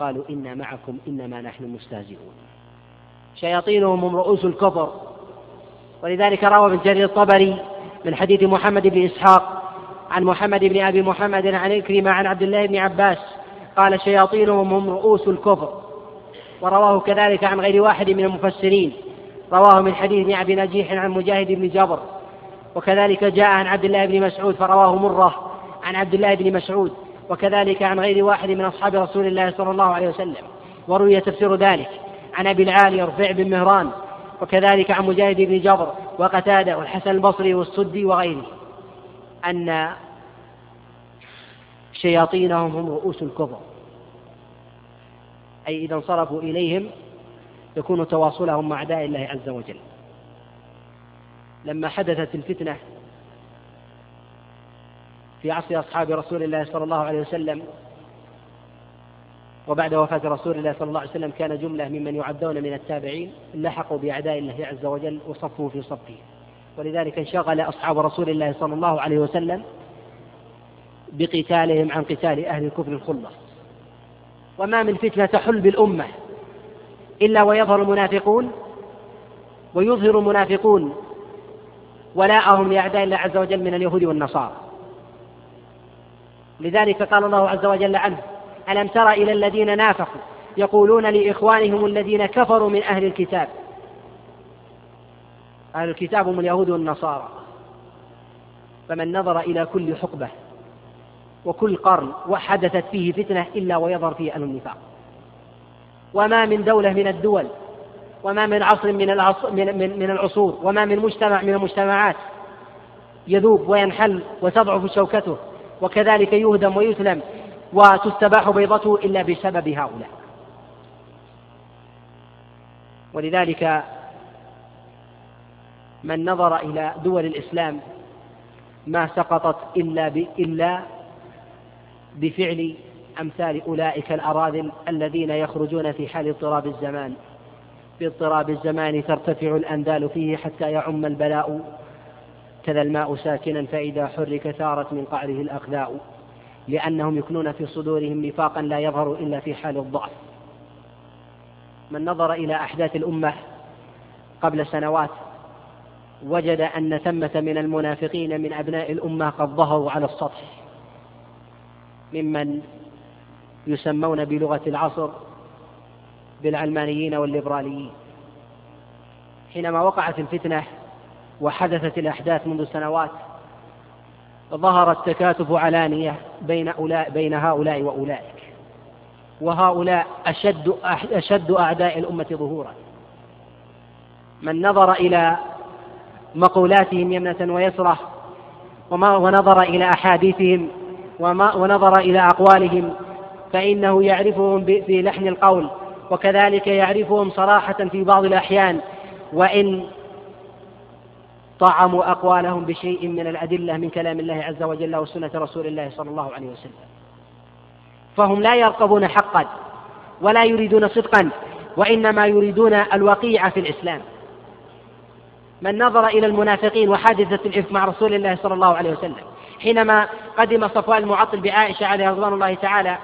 قالوا إنا معكم إنما نحن مستهزئون. شياطينهم هم رؤوس الكفر. ولذلك روى ابن جرير الطبري من حديث محمد بن إسحاق عن محمد بن أبي محمد عن إكرمة عن عبد الله بن عباس قال شياطينهم هم رؤوس الكفر. ورواه كذلك عن غير واحد من المفسرين. رواه من حديث ابن أبي نجيح عن مجاهد بن جبر. وكذلك جاء عن عبد الله بن مسعود فرواه مرة عن عبد الله بن مسعود وكذلك عن غير واحد من أصحاب رسول الله صلى الله عليه وسلم وروي تفسير ذلك عن أبي العالي رفيع بن مهران وكذلك عن مجاهد بن جبر وقتادة والحسن البصري والسدي وغيره أن شياطينهم هم رؤوس الكفر. أي إذا انصرفوا إليهم يكون تواصلهم مع أعداء الله عز وجل. لما حدثت الفتنة في عصر أصحاب رسول الله صلى الله عليه وسلم وبعد وفاة رسول الله صلى الله عليه وسلم كان جملة ممن يعدون من التابعين لحقوا بأعداء الله عز وجل وصفوا في صفه. ولذلك انشغل أصحاب رسول الله صلى الله عليه وسلم بقتالهم عن قتال أهل الكفر الخلص. وما من فتنة تحل بالأمة إلا ويظهر المنافقون ويظهر المنافقون ولاءهم لأعداء الله عز وجل من اليهود والنصارى. لذلك قال الله عز وجل عنه ألم تر إلى الذين نافقوا يقولون لإخوانهم الذين كفروا من أهل الكتاب؟ أهل الكتاب هم اليهود والنصارى. فمن نظر إلى كل حقبة وكل قرن وحدثت فيه فتنة إلا ويظهر فيه أهل النفاق وما من دولة من الدول وما من عصر من العصر من, من, من العصور وما من مجتمع من المجتمعات. يذوب وينحل وتضعف شوكته وكذلك يهدم ويسلم وتستباح بيضته إلا بسبب هؤلاء. ولذلك من نظر إلى دول الإسلام ما سقطت إلا إلا بفعل أمثال أولئك الأراذل الذين يخرجون في حال اضطراب الزمان. باضطراب الزمان ترتفع الأنذال فيه حتى يعم البلاء. كذا الماء ساكنا فإذا حرك ثارت من قعره الأخذاء لأنهم يكنون في صدورهم نفاقا لا يظهر إلا في حال الضعف. من نظر إلى أحداث الأمة قبل سنوات وجد أن ثمة من المنافقين من أبناء الأمة قد ظهروا على السطح. ممن يسمون بلغة العصر بالعلمانيين والليبراليين. حينما وقعت الفتنة وحدثت الأحداث منذ سنوات ظهر التكاتف علانية بين أولاء بين هؤلاء وأولئك. وهؤلاء أشد أشد أعداء الأمة ظهورا. من نظر إلى مقولاتهم يمنة ويسرة وما ونظر إلى أحاديثهم وما ونظر إلى أقوالهم فإنه يعرفهم في لحن القول. وكذلك يعرفهم صراحة في بعض الأحيان وإن طعموا أقوالهم بشيء من الأدلة من كلام الله عز وجل وسنة رسول الله صلى الله عليه وسلم. فهم لا يرقبون حقا ولا يريدون صدقا وإنما يريدون الوقيعة في الإسلام. من نظر إلى المنافقين وحادثة الإفك مع رسول الله صلى الله عليه وسلم حينما قدم صفوان المعطل بعائشة عليه رضوان الله تعالى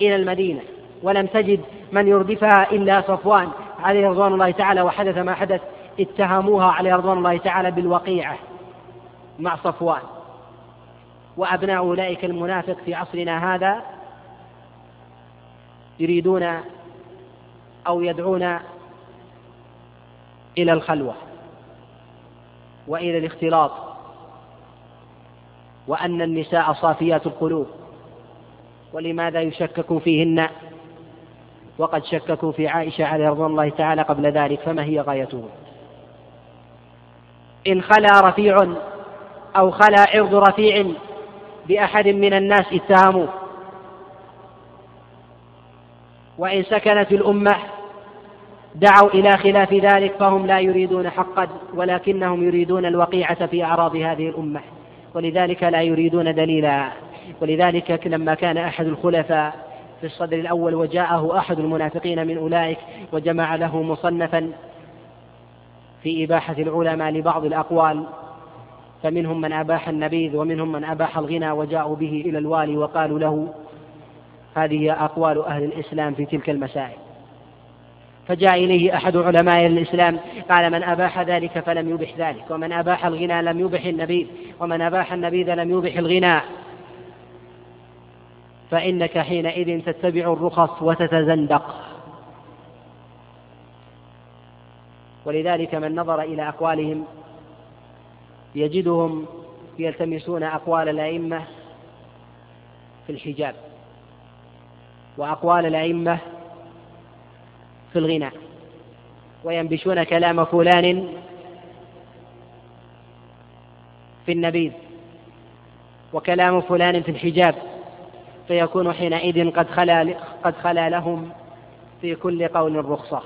إلى المدينة ولم تجد من يردفها إلا صفوان عليه رضوان الله تعالى وحدث ما حدث اتهموها عليه رضوان الله تعالى بالوقيعة مع صفوان. وأبناء أولئك المنافق في عصرنا هذا يريدون أو يدعون إلى الخلوة وإلى الاختلاط وأن النساء صافيات القلوب ولماذا يشكك فيهن؟ وقد شككوا في عائشة عليه رضوان الله تعالى قبل ذلك فما هي غايتهم؟ إن خلا رفيع أو خلا عرض رفيع بأحد من الناس اتهموه وإن سكنت الأمة دعوا إلى خلاف ذلك فهم لا يريدون حقا ولكنهم يريدون الوقيعة في أعراض هذه الأمة. ولذلك لا يريدون دليلا. ولذلك لما كان أحد الخلفاء في الصدر الأول وجاءه أحد المنافقين من أولئك وجمع له مصنفا في إباحة العلماء لبعض الأقوال. فمنهم من أباح النبيذ ومنهم من أباح الغنى وجاءوا به إلى الوالي وقالوا له هذه أقوال أهل الإسلام في تلك المسائل. فجاء إليه أحد علماء الإسلام قال من أباح ذلك فلم يبح ذلك ومن أباح الغنى لم يبح النبيذ ومن أباح النبيذ لم يبح الغنى. فإنك حينئذ تتبع الرخص وتتزندق. ولذلك من نظر إلى أقوالهم يجدهم يلتمسون أقوال الأئمة في الحجاب وأقوال الأئمة في الغنى وينبشون كلام فلان في النبيذ وكلام فلان في الحجاب. فيكون حينئذ قد خلا قد خلا لهم في كل قول رخصة.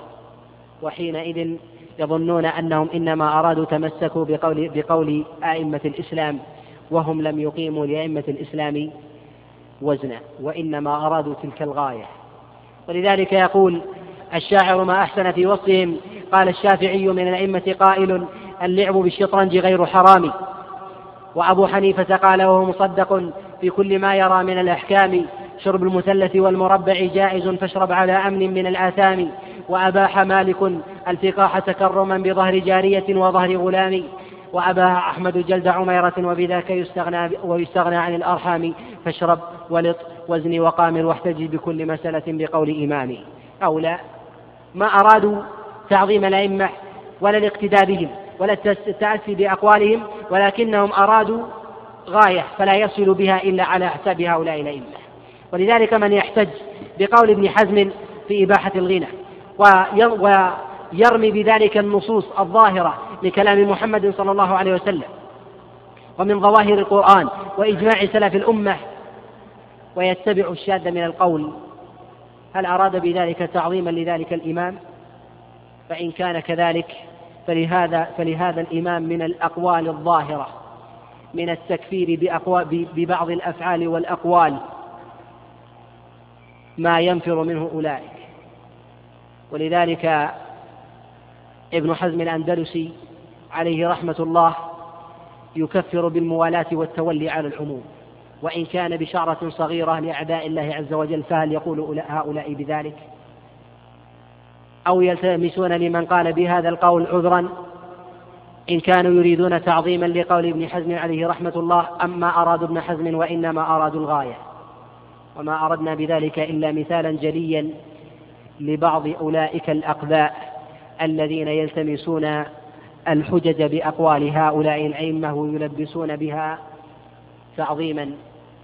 وحينئذ يظنون أنهم إنما أرادوا تمسكوا بقول, بقول أئمة الإسلام وهم لم يقيموا لأئمة الإسلام وزنا وإنما أرادوا تلك الغاية. ولذلك يقول الشاعر ما أحسن في وصفهم قال الشافعي من الأئمة قائل اللعب بالشطرنج غير حرام. وأبو حنيفة قال وهو مصدق في كل ما يرى من الأحكام. شرب المثلث والمربع جائز فاشرب على أمن من الآثام. وأباح مالك الفقاح تكرما بظهر جارية وظهر غلام. وأباح أحمد جلد عميرة وبذاك يستغنى ويستغنى عن الأرحام. فاشرب ولط وزني وقامر واحتج بكل مسألة بقول إمامي أو لا. ما أرادوا تعظيم الأئمة ولا الاقتداء بهم ولا التأسي بأقوالهم ولكنهم أرادوا غاية فلا يصل بها إلا على حساب هؤلاء الأئمة. ولذلك من يحتج بقول ابن حزم في إباحة الغنى ويرمي بذلك النصوص الظاهرة لكلام محمد صلى الله عليه وسلم ومن ظواهر القرآن وإجماع سلف الأمة ويتبع الشاذ من القول. هل أراد بذلك تعظيما لذلك الإمام؟ فإن كان كذلك فلهذا فلهذا الإمام من الأقوال الظاهرة. من التكفير ببعض الأفعال والأقوال ما ينفر منه أولئك. ولذلك ابن حزم الأندلسي عليه رحمة الله يكفر بالموالاة والتولي على العموم. وإن كان بشعرة صغيرة لأعداء الله عز وجل فهل يقول هؤلاء بذلك؟ أو يلتمسون لمن قال بهذا القول عذرا إن كانوا يريدون تعظيما لقول ابن حزم عليه رحمة الله أما أرادوا ابن حزم وإنما أرادوا الغاية. وما أردنا بذلك إلا مثالا جليا لبعض أولئك الأقباء الذين يلتمسون الحجج بأقوال هؤلاء الأئمة ويلبسون بها تعظيما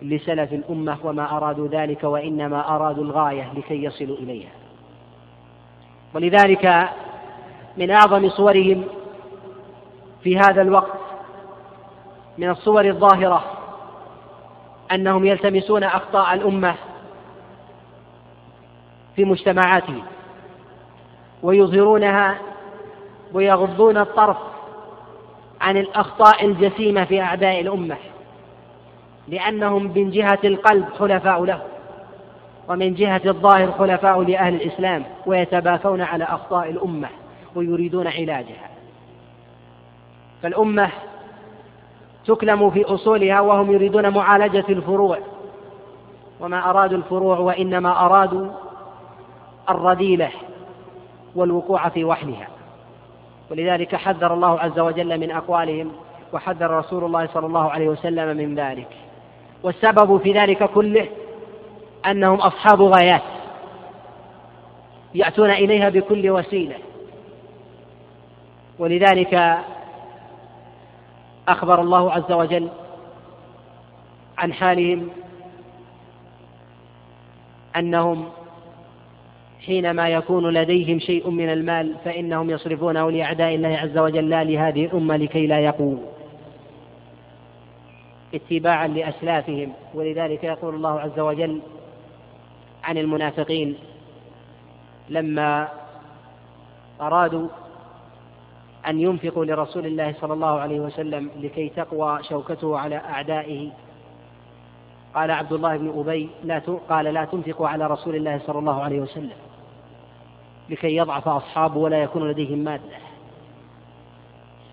لسلف الأمة وما أرادوا ذلك وإنما أرادوا الغاية لكي يصلوا إليها. ولذلك من أعظم صورهم في هذا الوقت من الصور الظاهرة أنهم يلتمسون أخطاء الأمة في مجتمعاتهم ويظهرونها ويغضون الطرف عن الأخطاء الجسيمة في أعداء الأمة لأنهم من جهة القلب حلفاء له ومن جهة الظاهر خلفاء لأهل الإسلام ويتباكون على أخطاء الأمة ويريدون علاجها. فالأمة تكلم في أصولها وهم يريدون معالجة الفروع وما أرادوا الفروع وإنما أرادوا الرذيلة والوقوع في وحلها ولذلك حذر الله عز وجل من أقوالهم وحذر رسول الله صلى الله عليه وسلم من ذلك. والسبب في ذلك كله أنهم أصحاب غايات يأتون إليها بكل وسيلة. ولذلك أخبر الله عز وجل عن حالهم أنهم حينما يكون لديهم شيء من المال فإنهم يصرفونه لأعداء الله عز وجل لا لهذه الأمة لكي لا يقوموا اتباعا لأسلافهم ولذلك يقول الله عز وجل عن المنافقين لما أرادوا أن ينفقوا لرسول الله صلى الله عليه وسلم لكي تقوى شوكته على أعدائه. قال عبد الله بن أبي لا قال لا تنفقوا على رسول الله صلى الله عليه وسلم لكي يضعف أصحابه ولا يكون لديهم مادة.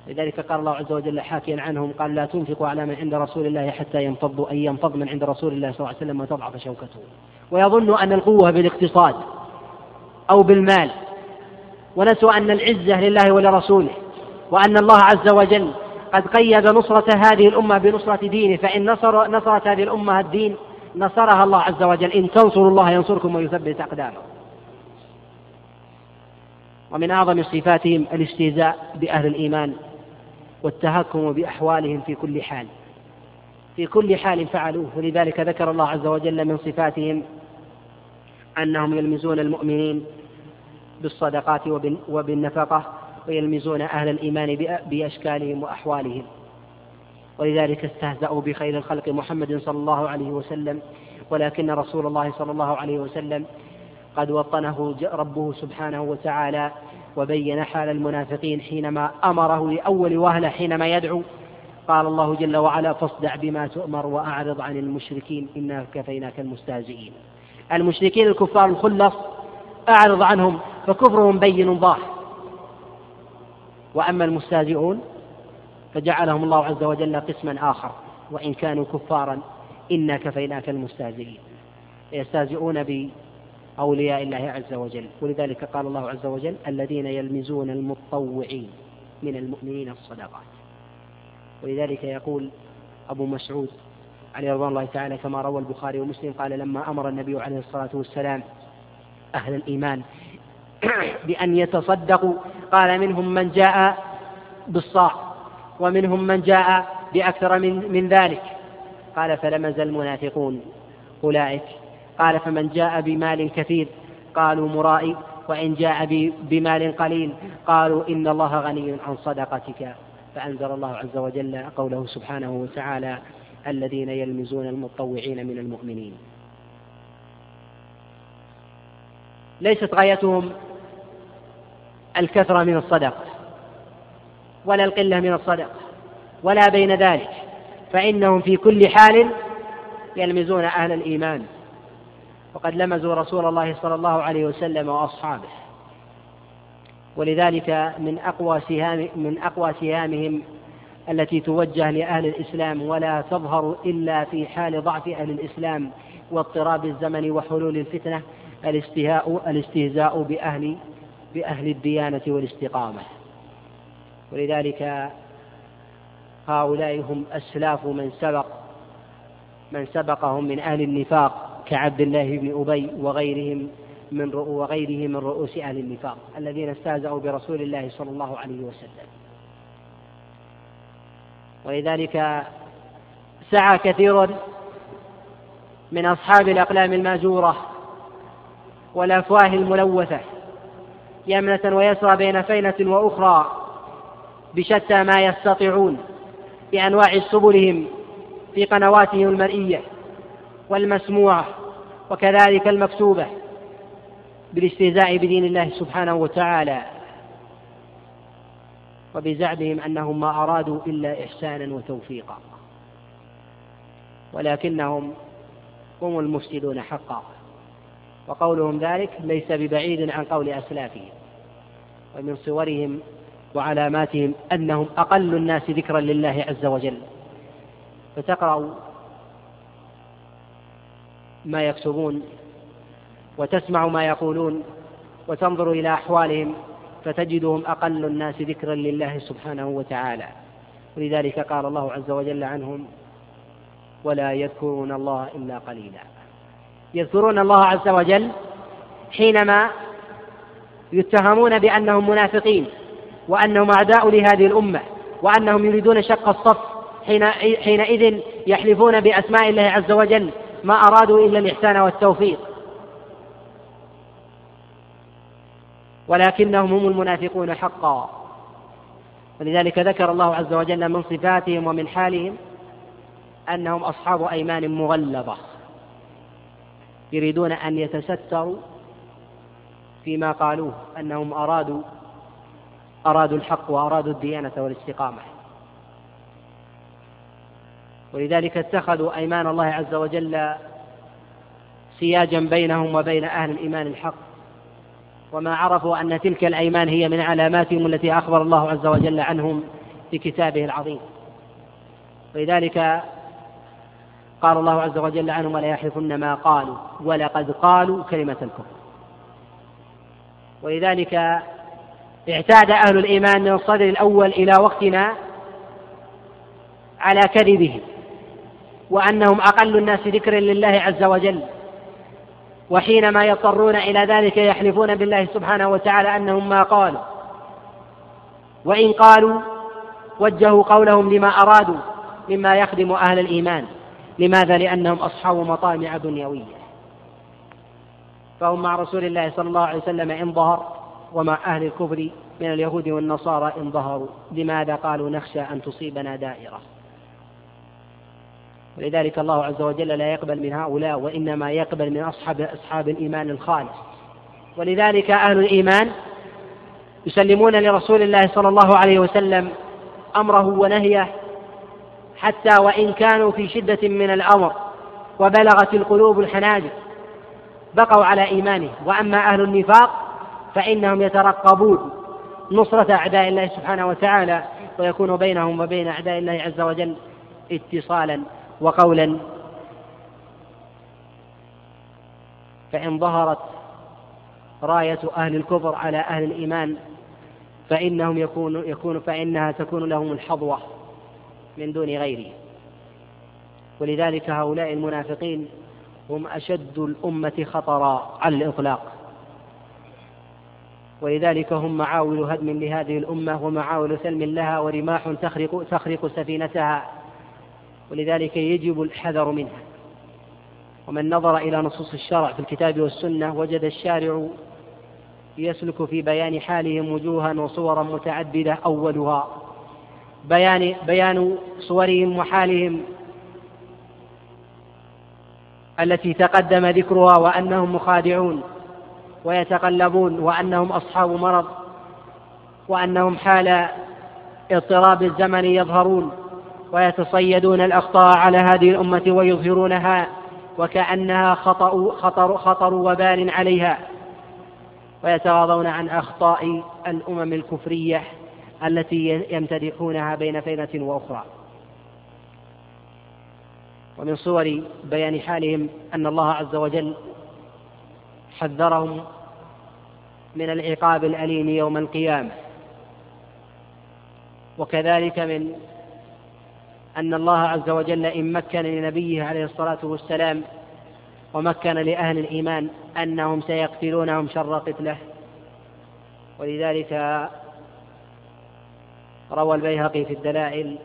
لذلك قال الله عز وجل حاكيا عنهم قال لا تنفقوا على من عند رسول الله حتى ينفضوا أي ينفض من عند رسول الله صلى الله عليه وسلم وتضعف شوكته. ويظن أن القوة بالاقتصاد أو بالمال ونسوا أن العزة لله ولرسوله. وأن الله عز وجل قد قيد نصرة هذه الأمة بنصرة دينه فإن نصر نصرت هذه الأمة الدين نصرها الله عز وجل. إن تنصروا الله ينصركم ويثبت أقدامكم ومن أعظم صفاتهم الاستهزاء بأهل الإيمان والتهكم بأحوالهم في كل حال. في كل حال فعلوه. ولذلك ذكر الله عز وجل من صفاتهم أنهم يلمزون المؤمنين بالصدقات وبالنفقة. ويلمزون أهل الإيمان بأشكالهم وأحوالهم. ولذلك استهزأوا بخير الخلق محمد صلى الله عليه وسلم ولكن رسول الله صلى الله عليه وسلم قد وطنه ربه سبحانه وتعالى وبين حال المنافقين حينما أمره لأول وهلة حينما يدعو. قال الله جل وعلا فاصدع بما تؤمر وأعرض عن المشركين إنا كفيناك المستهزئين. المشركين الكفار الخلص أعرض عنهم فكفرهم بين ظاهر وأما المستهزئون فجعلهم الله عز وجل قسما آخر. وإن كانوا كفارا إنا كفيناك المستهزئين. يستهزئون أولياء الله عز وجل. ولذلك قال الله عز وجل الذين يلمزون المتطوعين من المؤمنين الصدقات. ولذلك يقول أبو مسعود عليه رضوان الله تعالى كما روى البخاري ومسلم قال لما أمر النبي عليه الصلاة والسلام أهل الإيمان [COUGHS] بأن يتصدقوا. قال منهم من جاء بالصاع ومنهم من جاء بأكثر من, من ذلك. قال فلمز المنافقون أولئك. قال فمن جاء بمال كثير قالوا مرائي وإن جاء بمال قليل قالوا إن الله غني عن صدقتك. فأنزل الله عز وجل قوله سبحانه وتعالى الذين يلمزون المتطوعين من المؤمنين. ليست غايتهم الكثرة من الصدقة ولا القلة من الصدقة ولا بين ذلك فإنهم في كل حال يلمزون أهل الإيمان. وقد لمزوا رسول الله صلى الله عليه وسلم وأصحابه. ولذلك من أقوى سهام من أقوى سهامهم التي توجه لأهل الإسلام ولا تظهر إلا في حال ضعف أهل الإسلام واضطراب الزمن وحلول الفتنة الاستهاء الاستهزاء بأهل بأهل الديانة والاستقامة. ولذلك هؤلاء هم أسلاف من سبق من سبقهم من أهل النفاق كعبد الله بن أبي وغيرهم من وغيره من رؤوس أهل النفاق الذين استهزأوا برسول الله صلى الله عليه وسلم. ولذلك سعى كثير من أصحاب الأقلام الماجورة والأفواه الملوثة يمنة ويسرى بين فينة وأخرى بشتى ما يستطيعون بأنواع سبلهم في قنواتهم المرئية والمسموعة وكذلك المكتوبة بالاستهزاء بدين الله سبحانه وتعالى وبزعمهم أنهم ما أرادوا إلا إحسانا وتوفيقا ولكنهم هم المفسدون حقا وقولهم ذلك ليس ببعيد عن قول أسلافهم ومن صورهم وعلاماتهم أنهم أقل الناس ذكرا لله عز وجل. فتقرأ ما يكتبون وتسمع ما يقولون وتنظر إلى أحوالهم فتجدهم أقل الناس ذكرا لله سبحانه وتعالى. ولذلك قال الله عز وجل عنهم ولا يذكرون الله إلا قليلا. يذكرون الله عز وجل حينما يتهمون بأنهم منافقين وأنهم أعداء لهذه الأمة وأنهم يريدون شق الصف حين حينئذ يحلفون بأسماء الله عز وجل ما أرادوا إلا الإحسان والتوفيق. ولكنهم هم المنافقون حقا. ولذلك ذكر الله عز وجل من صفاتهم ومن حالهم أنهم أصحاب أيمان مغلظة يريدون أن يتستروا فيما قالوه أنهم أرادوا أرادوا الحق وأرادوا الديانة والاستقامة. ولذلك اتخذوا أيمان الله عز وجل سياجا بينهم وبين أهل الإيمان الحق. وما عرفوا أن تلك الأيمان هي من علاماتهم التي أخبر الله عز وجل عنهم في كتابه العظيم. ولذلك قال الله عز وجل عنهم ولا يحلفن ما قالوا ولقد قالوا كلمة الكفر. ولذلك اعتاد أهل الإيمان من الصدر الأول إلى وقتنا على كذبهم وأنهم أقل الناس ذكرا لله عز وجل وحينما يضطرون إلى ذلك يحلفون بالله سبحانه وتعالى أنهم ما قالوا وإن قالوا وجهوا قولهم لما أرادوا مما يخدم أهل الإيمان لماذا؟ لأنهم أصحاب مطامع دنيوية فهم مع رسول الله صلى الله عليه وسلم إن ظهر ومع أهل الكفر من اليهود والنصارى إن ظهروا. لماذا قالوا نخشى أن تصيبنا دائرة؟ ولذلك الله عز وجل لا يقبل من هؤلاء وإنما يقبل من أصحاب أصحاب الإيمان الخالص. ولذلك أهل الإيمان يسلمون لرسول الله صلى الله عليه وسلم أمره ونهيه حتى وإن كانوا في شدة من الأمر وبلغت القلوب الحناجر. بقوا على إيمانه وأما أهل النفاق فإنهم يترقبون نصرة أعداء الله سبحانه وتعالى ويكون بينهم وبين أعداء الله عز وجل اتصالا وقولا. فإن ظهرت راية أهل الكفر على أهل الإيمان فإنهم يكون يكون فإنها تكون لهم الحظوة من دون غيره ولذلك هؤلاء المنافقين هم أشد الأمة خطرا على الإطلاق. ولذلك هم معاول هدم لهذه الأمة ومعاول سلم لها ورماح تخرق, تخرق سفينتها. ولذلك يجب الحذر منها. ومن نظر إلى نصوص الشرع في الكتاب والسنة وجد الشارع يسلك في بيان حالهم وجوها وصورا متعددة أولها. بيان بيان صورهم وحالهم التي تقدم ذكرها وأنهم مخادعون ويتقلبون وأنهم أصحاب مرض وأنهم حال اضطراب الزمن يظهرون ويتصيدون الأخطاء على هذه الأمة ويظهرونها وكأنها خطأ خطر, خطر وبال عليها ويتغاضون عن أخطاء الأمم الكفرية التي يمتدحونها بين فينة وأخرى. ومن صور بيان حالهم أن الله عز وجل حذرهم من العقاب الأليم يوم القيامة. وكذلك من أن الله عز وجل إن مكن لنبيه عليه الصلاة والسلام ومكن لأهل الإيمان أنهم سيقتلونهم شر قتله. ولذلك روى البيهقي في الدلائل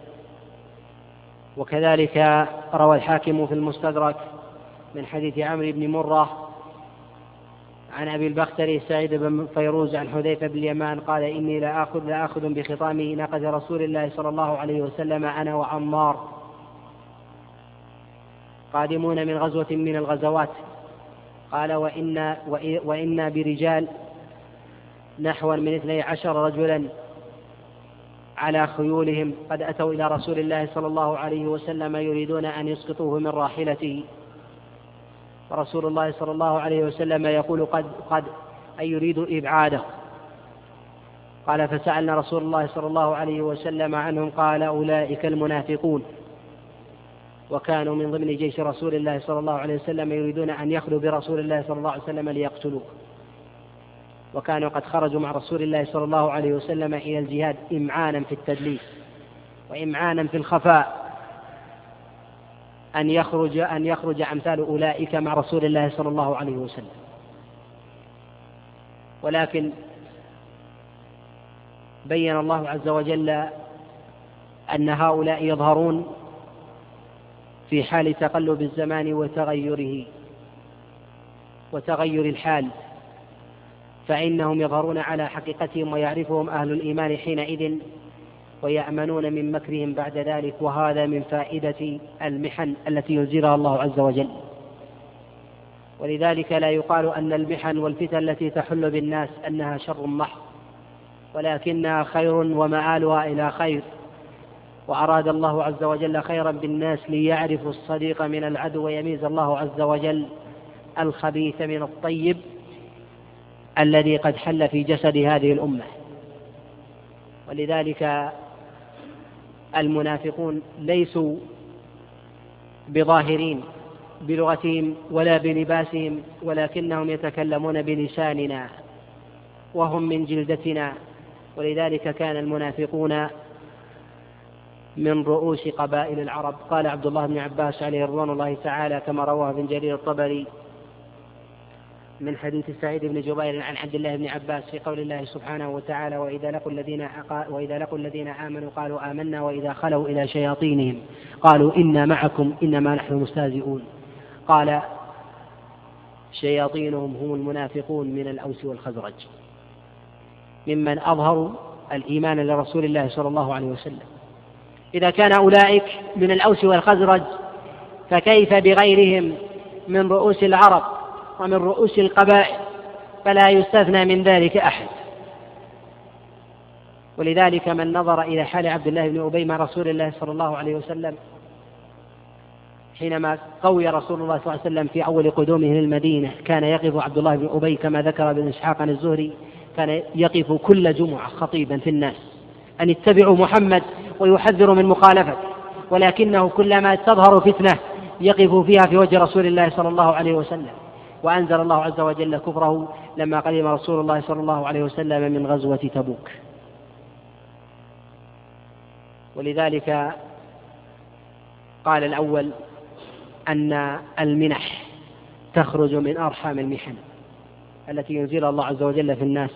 وكذلك روى الحاكم في المستدرك من حديث عمرو بن مرة عن أبي البختري سعيد بن فيروز عن حذيفة بن اليمان قال إني لآخذ لآخذ بخطام ناقة رسول الله صلى الله عليه وسلم أنا وعمار قادمون من غزوة من الغزوات. قال وإنا, وإنا برجال نحو من اثني عشر رجلا على خيولهم قد أتوا إلى رسول الله صلى الله عليه وسلم يريدون أن يسقطوه من راحلته. ورسول الله صلى الله عليه وسلم يقول قد قد أي يريد إبعاده. قال فسألنا رسول الله صلى الله عليه وسلم عنهم قال أولئك المنافقون. وكانوا من ضمن جيش رسول الله صلى الله عليه وسلم يريدون أن يخلوا برسول الله صلى الله عليه وسلم ليقتلوه. وكانوا قد خرجوا مع رسول الله صلى الله عليه وسلم إلى الجهاد إمعانا في التدليس وإمعانا في الخفاء. أن يخرج أن يخرج أمثال أولئك مع رسول الله صلى الله عليه وسلم. ولكن بين الله عز وجل أن هؤلاء يظهرون في حال تقلب الزمان وتغيره وتغير الحال. فإنهم يظهرون على حقيقتهم ويعرفهم أهل الإيمان حينئذ ويأمنون من مكرهم بعد ذلك وهذا من فائدة المحن التي ينزلها الله عز وجل. ولذلك لا يقال أن المحن والفتن التي تحل بالناس أنها شر محض ولكنها خير ومآلها إلى خير. وأراد الله عز وجل خيرا بالناس ليعرفوا الصديق من العدو ويميز الله عز وجل الخبيث من الطيب. الذي قد حل في جسد هذه الأمة. ولذلك المنافقون ليسوا بظاهرين بلغتهم ولا بلباسهم ولكنهم يتكلمون بلساننا وهم من جلدتنا. ولذلك كان المنافقون من رؤوس قبائل العرب. قال عبد الله بن عباس عليه رضوان الله تعالى كما رواه ابن جرير الطبري من حديث سعيد بن جبير عن عبد الله بن عباس في قول الله سبحانه وتعالى وإذا لقوا الذين وإذا لقوا الذين آمنوا قالوا آمنا وإذا خلوا إلى شياطينهم. قالوا إنا معكم إنما نحن مستهزئون. قال شياطينهم هم المنافقون من الأوس والخزرج ممن أظهروا الإيمان لرسول الله صلى الله عليه وسلم. إذا كان أولئك من الأوس والخزرج فكيف بغيرهم من رؤوس العرب؟ ومن رؤوس القبائل فلا يستثنى من ذلك أحد. ولذلك من نظر إلى حال عبد الله بن أبي مع رسول الله صلى الله عليه وسلم حينما قوي رسول الله صلى الله عليه وسلم في أول قدومه للمدينة كان يقف عبد الله بن أبي كما ذكر ابن إسحاق عن الزهري كان يقف كل جمعة خطيبا في الناس أن اتبعوا محمد ويحذر من مخالفته ولكنه كلما تظهر فتنة يقف فيها في وجه رسول الله صلى الله عليه وسلم. وأنزل الله عز وجل كفره لما قدم رسول الله صلى الله عليه وسلم من غزوة تبوك. ولذلك قال الأول أن المنح تخرج من أرحام المحن التي ينزلها الله عز وجل في الناس.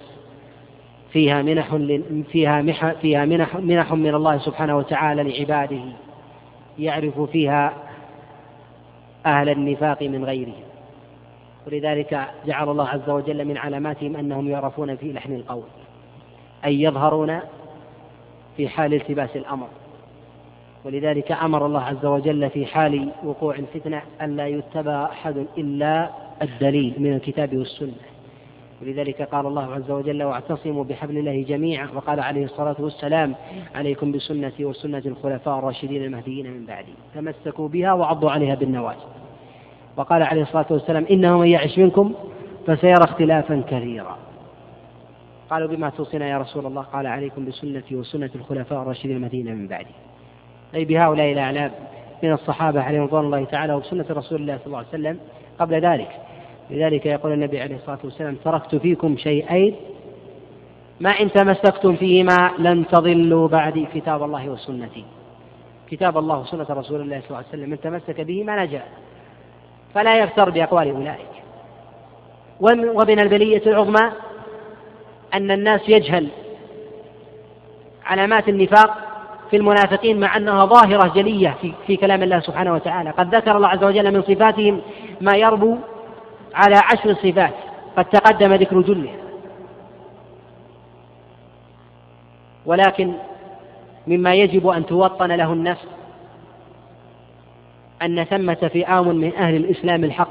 فيها منح فيها منح فيها منح, منح من الله سبحانه وتعالى لعباده يعرف فيها أهل النفاق من غيرهم. ولذلك جعل الله عز وجل من علاماتهم أنهم يعرفون في لحن القول أي يظهرون في حال التباس الأمر. ولذلك أمر الله عز وجل في حال وقوع الفتنة ألا يتبع أحد إلا الدليل من الكتاب والسنة. ولذلك قال الله عز وجل واعتصموا بحبل الله جميعا. وقال عليه الصلاة والسلام عليكم بسنتي وسنة الخلفاء الراشدين المهديين من بعدي تمسكوا بها وعضوا عليها بالنواجذ. وقال عليه الصلاة والسلام إنه من يعش منكم فسيرى اختلافا كثيرا. قالوا بما توصينا يا رسول الله قال عليكم بسنتي وسنة الخلفاء الراشدين المدينة من بعدي. أي بهؤلاء الأعلام من الصحابة عليهم رضوان الله تعالى وبسنة رسول الله صلى الله عليه وسلم قبل ذلك. لذلك يقول النبي عليه الصلاة والسلام تركت فيكم شيئين ما إن تمسكتم فيهما لن تضلوا بعدي كتاب الله وسنتي. كتاب الله وسنة رسول الله صلى الله عليه وسلم من تمسك بهما نجا. فلا يغتر بأقوال أولئك. ومن البلية العظمى أن الناس يجهل علامات النفاق في المنافقين مع أنها ظاهرة جلية في, في كلام الله سبحانه وتعالى. قد ذكر الله عز وجل من صفاتهم ما يربو على عشر صفات. قد تقدم ذكر جلها ولكن مما يجب أن توطن له النفس أن ثمة فئام من أهل الإسلام الحق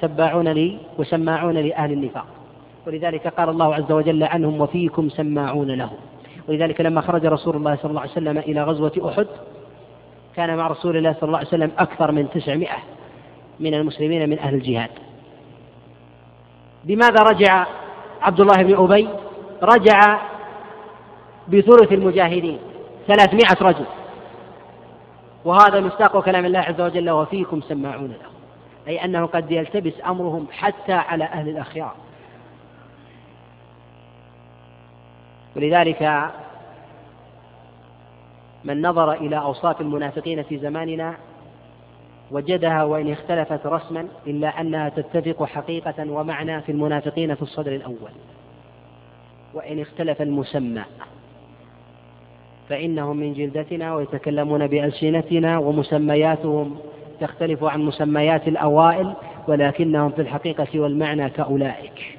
تباعون لي وسماعون لأهل النفاق. ولذلك قال الله عز وجل عنهم وفيكم سماعون لهم. ولذلك لما خرج رسول الله صلى الله عليه وسلم إلى غزوة أحد كان مع رسول الله صلى الله عليه وسلم أكثر من تسعمائة من المسلمين من أهل الجهاد. بماذا رجع عبد الله بن أبي؟ رجع بثلث المجاهدين ثلاثمائة رجل. وهذا مصداق كلام الله عز وجل وفيكم سماعون له. أي أنه قد يلتبس أمرهم حتى على أهل الأخيار. ولذلك من نظر إلى أوصاف المنافقين في زماننا وجدها وإن اختلفت رسما إلا أنها تتفق حقيقة ومعنى في المنافقين في الصدر الأول. وإن اختلف المسمى. فإنهم من جلدتنا ويتكلمون بألسنتنا ومسمياتهم تختلف عن مسميات الأوائل ولكنهم في الحقيقة والمعنى كأولئك.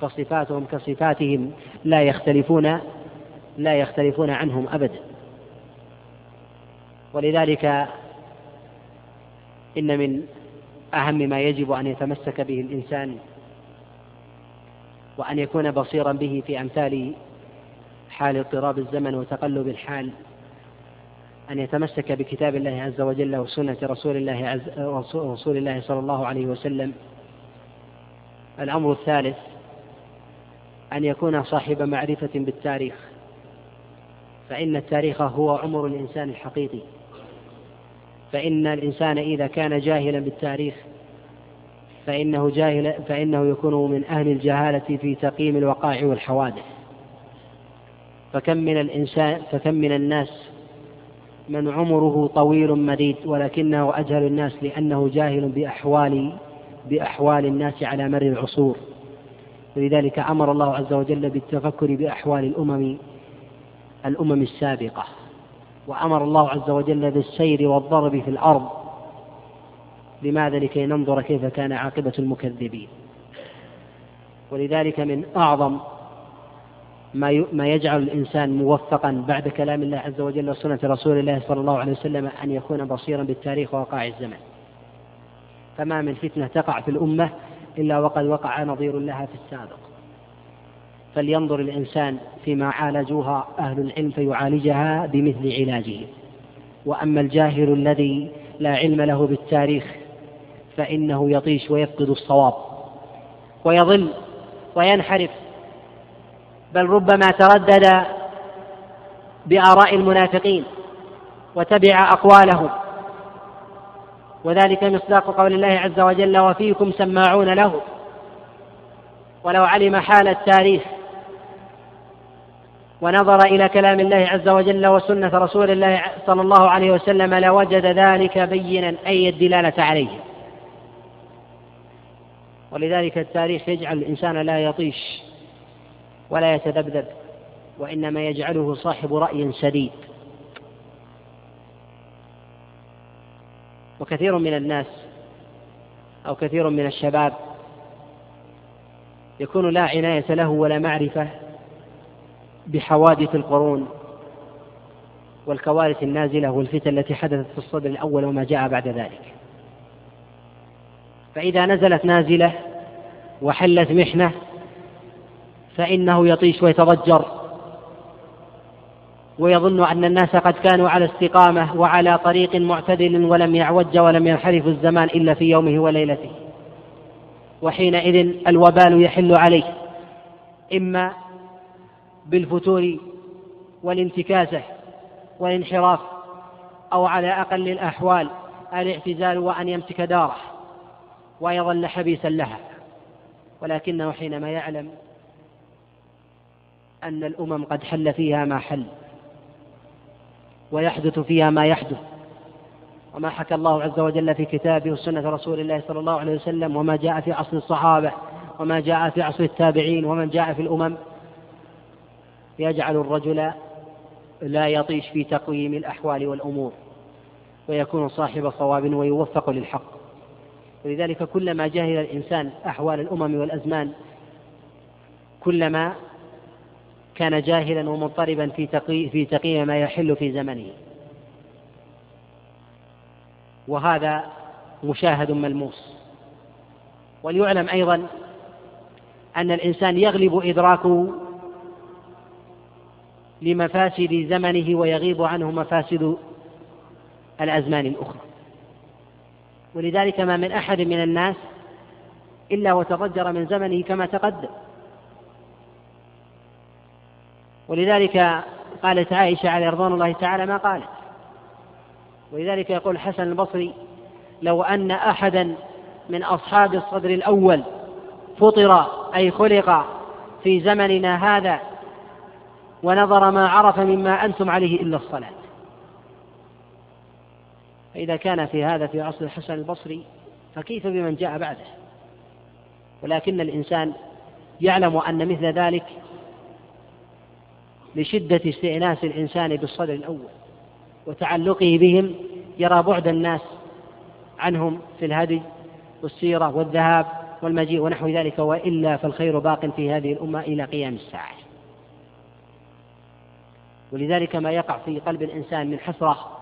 فصفاتهم كصفاتهم لا يختلفون لا يختلفون عنهم أبدا. ولذلك إن من أهم ما يجب أن يتمسك به الإنسان وأن يكون بصيرا به في أمثال حال اضطراب الزمن وتقلب الحال أن يتمسك بكتاب الله عز وجل وسنة رسول الله عز رسول الله صلى الله عليه وسلم. الأمر الثالث أن يكون صاحب معرفة بالتاريخ، فإن التاريخ هو عمر الإنسان الحقيقي، فإن الإنسان إذا كان جاهلا بالتاريخ فإنه جاهل فإنه يكون من أهل الجهالة في تقييم الوقائع والحوادث فكم من الإنسان فكم من الناس من عمره طويل مديد ولكنه أجهل الناس لأنه جاهل بأحوال بأحوال الناس على مر العصور. ولذلك أمر الله عز وجل بالتفكر بأحوال الأمم الأمم السابقة. وأمر الله عز وجل بالسير والضرب في الأرض. لماذا؟ لكي ننظر كيف كان عاقبة المكذبين. ولذلك من أعظم ما ما يجعل الإنسان موفقا بعد كلام الله عز وجل وسنة رسول الله صلى الله عليه وسلم أن يكون بصيرا بالتاريخ ووقائع الزمن. فما من فتنة تقع في الأمة إلا وقد وقع نظير لها في السابق. فلينظر الإنسان فيما عالجوها أهل العلم فيعالجها بمثل علاجه. وأما الجاهل الذي لا علم له بالتاريخ فإنه يطيش ويفقد الصواب. ويضل وينحرف بل ربما تردد بآراء المنافقين وتبع أقوالهم. وذلك مصداق قول الله عز وجل وفيكم سماعون له. ولو علم حال التاريخ ونظر إلى كلام الله عز وجل وسنة رسول الله صلى الله عليه وسلم لوجد ذلك بينا أي الدلالة عليه. ولذلك التاريخ يجعل الإنسان لا يطيش ولا يتذبذب وإنما يجعله صاحب رأي سديد وكثير من الناس أو كثير من الشباب يكون لا عناية له ولا معرفة بحوادث القرون والكوارث النازلة والفتن التي حدثت في الصدر الأول وما جاء بعد ذلك. فإذا نزلت نازلة وحلت محنة فإنه يطيش ويتضجر. ويظن أن الناس قد كانوا على استقامة وعلى طريق معتدل ولم يعوج ولم ينحرف الزمان إلا في يومه وليلته. وحينئذ الوبال يحل عليه إما بالفتور والانتكاسة والانحراف أو على أقل الأحوال الاعتزال وأن يمسك داره ويظل حبيسا لها. ولكنه حينما يعلم أن الأمم قد حل فيها ما حل ويحدث فيها ما يحدث وما حكى الله عز وجل في كتابه وسنة رسول الله صلى الله عليه وسلم وما جاء في عصر الصحابة وما جاء في عصر التابعين ومن جاء في الأمم يجعل الرجل لا يطيش في تقويم الأحوال والأمور ويكون صاحب صواب ويوفق للحق ولذلك كلما جهل الإنسان أحوال الأمم والأزمان كلما كان جاهلا ومضطربا في تقي في تقييم ما يحل في زمنه. وهذا مشاهد ملموس. وليعلم أيضا أن الإنسان يغلب إدراكه لمفاسد زمنه ويغيب عنه مفاسد الأزمان الأخرى. ولذلك ما من أحد من الناس إلا وتضجر من زمنه كما تقدم. ولذلك قالت عائشة عليه رضوان الله تعالى ما قالت. ولذلك يقول الحسن البصري لو أن أحدا من أصحاب الصدر الأول فطر أي خلق في زمننا هذا ونظر ما عرف مما أنتم عليه إلا الصلاة. فإذا كان في هذا في عصر الحسن البصري فكيف بمن جاء بعده؟ ولكن الإنسان يعلم أن مثل ذلك لشدة استئناس الإنسان بالصدر الأول وتعلقه بهم يرى بعد الناس عنهم في الهدي والسيرة والذهاب والمجيء ونحو ذلك وإلا فالخير باق في هذه الأمة إلى قيام الساعة. ولذلك ما يقع في قلب الإنسان من حسرة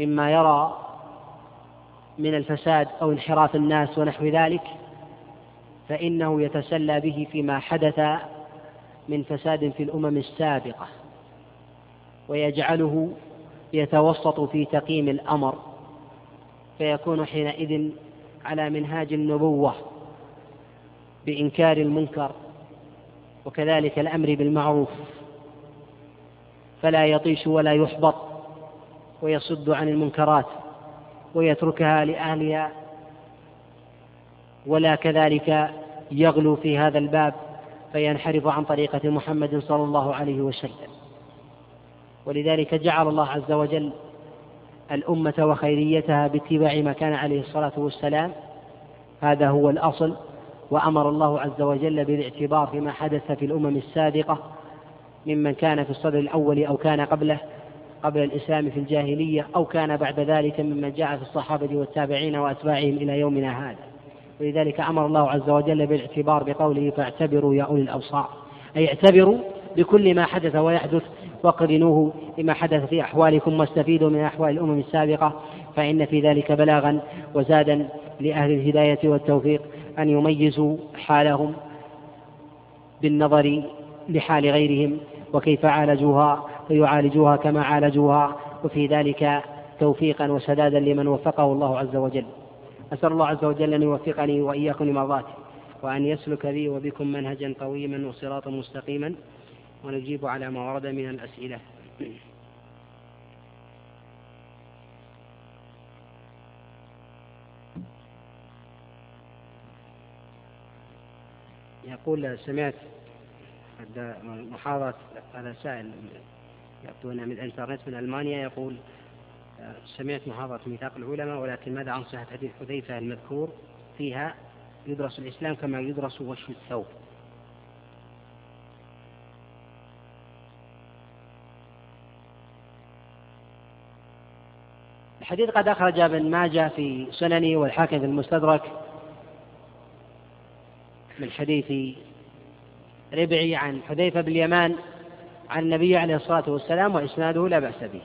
مما يرى من الفساد أو انحراف الناس ونحو ذلك فإنه يتسلى به فيما حدث من فساد في الأمم السابقة ويجعله يتوسط في تقييم الأمر فيكون حينئذ على منهاج النبوة بإنكار المنكر وكذلك الأمر بالمعروف فلا يطيش ولا يحبط ويصد عن المنكرات ويتركها لأهلها ولا كذلك يغلو في هذا الباب فينحرف عن طريقة محمد صلى الله عليه وسلم. ولذلك جعل الله عز وجل الأمة وخيريتها باتباع ما كان عليه الصلاة والسلام. هذا هو الأصل وأمر الله عز وجل بالاعتبار فيما حدث في الأمم السابقة ممن كان في الصدر الأول أو كان قبله قبل الإسلام في الجاهلية أو كان بعد ذلك ممن جاء في الصحابة والتابعين وأتباعهم إلى يومنا هذا. ولذلك أمر الله عز وجل بالاعتبار بقوله فاعتبروا يا أولي الأبصار. أي اعتبروا بكل ما حدث ويحدث وقرنوه بما حدث في أحوالكم واستفيدوا من أحوال الأمم السابقة فإن في ذلك بلاغا وزادا لأهل الهداية والتوفيق أن يميزوا حالهم بالنظر لحال غيرهم وكيف عالجوها فيعالجوها كما عالجوها وفي ذلك توفيقا وسدادا لمن وفقه الله عز وجل. أسأل الله عز وجل أن يوفقني وإياكم لمرضاته وأن يسلك بي وبكم منهجا قويما وصراطا مستقيما ونجيب على ما ورد من الأسئلة. يقول سمعت محاضرة هذا سائل يأتون من الإنترنت من ألمانيا يقول سمعت محاضرة ميثاق العلماء ولكن ماذا عن صحة حديث حذيفة المذكور فيها يدرس الإسلام كما يدرس وش الثوب. الحديث قد أخرج ابن ماجه في سننه والحاكم في المستدرك من حديث ربعي عن حذيفة باليمان عن النبي عليه الصلاة والسلام وإسناده لا بأس به.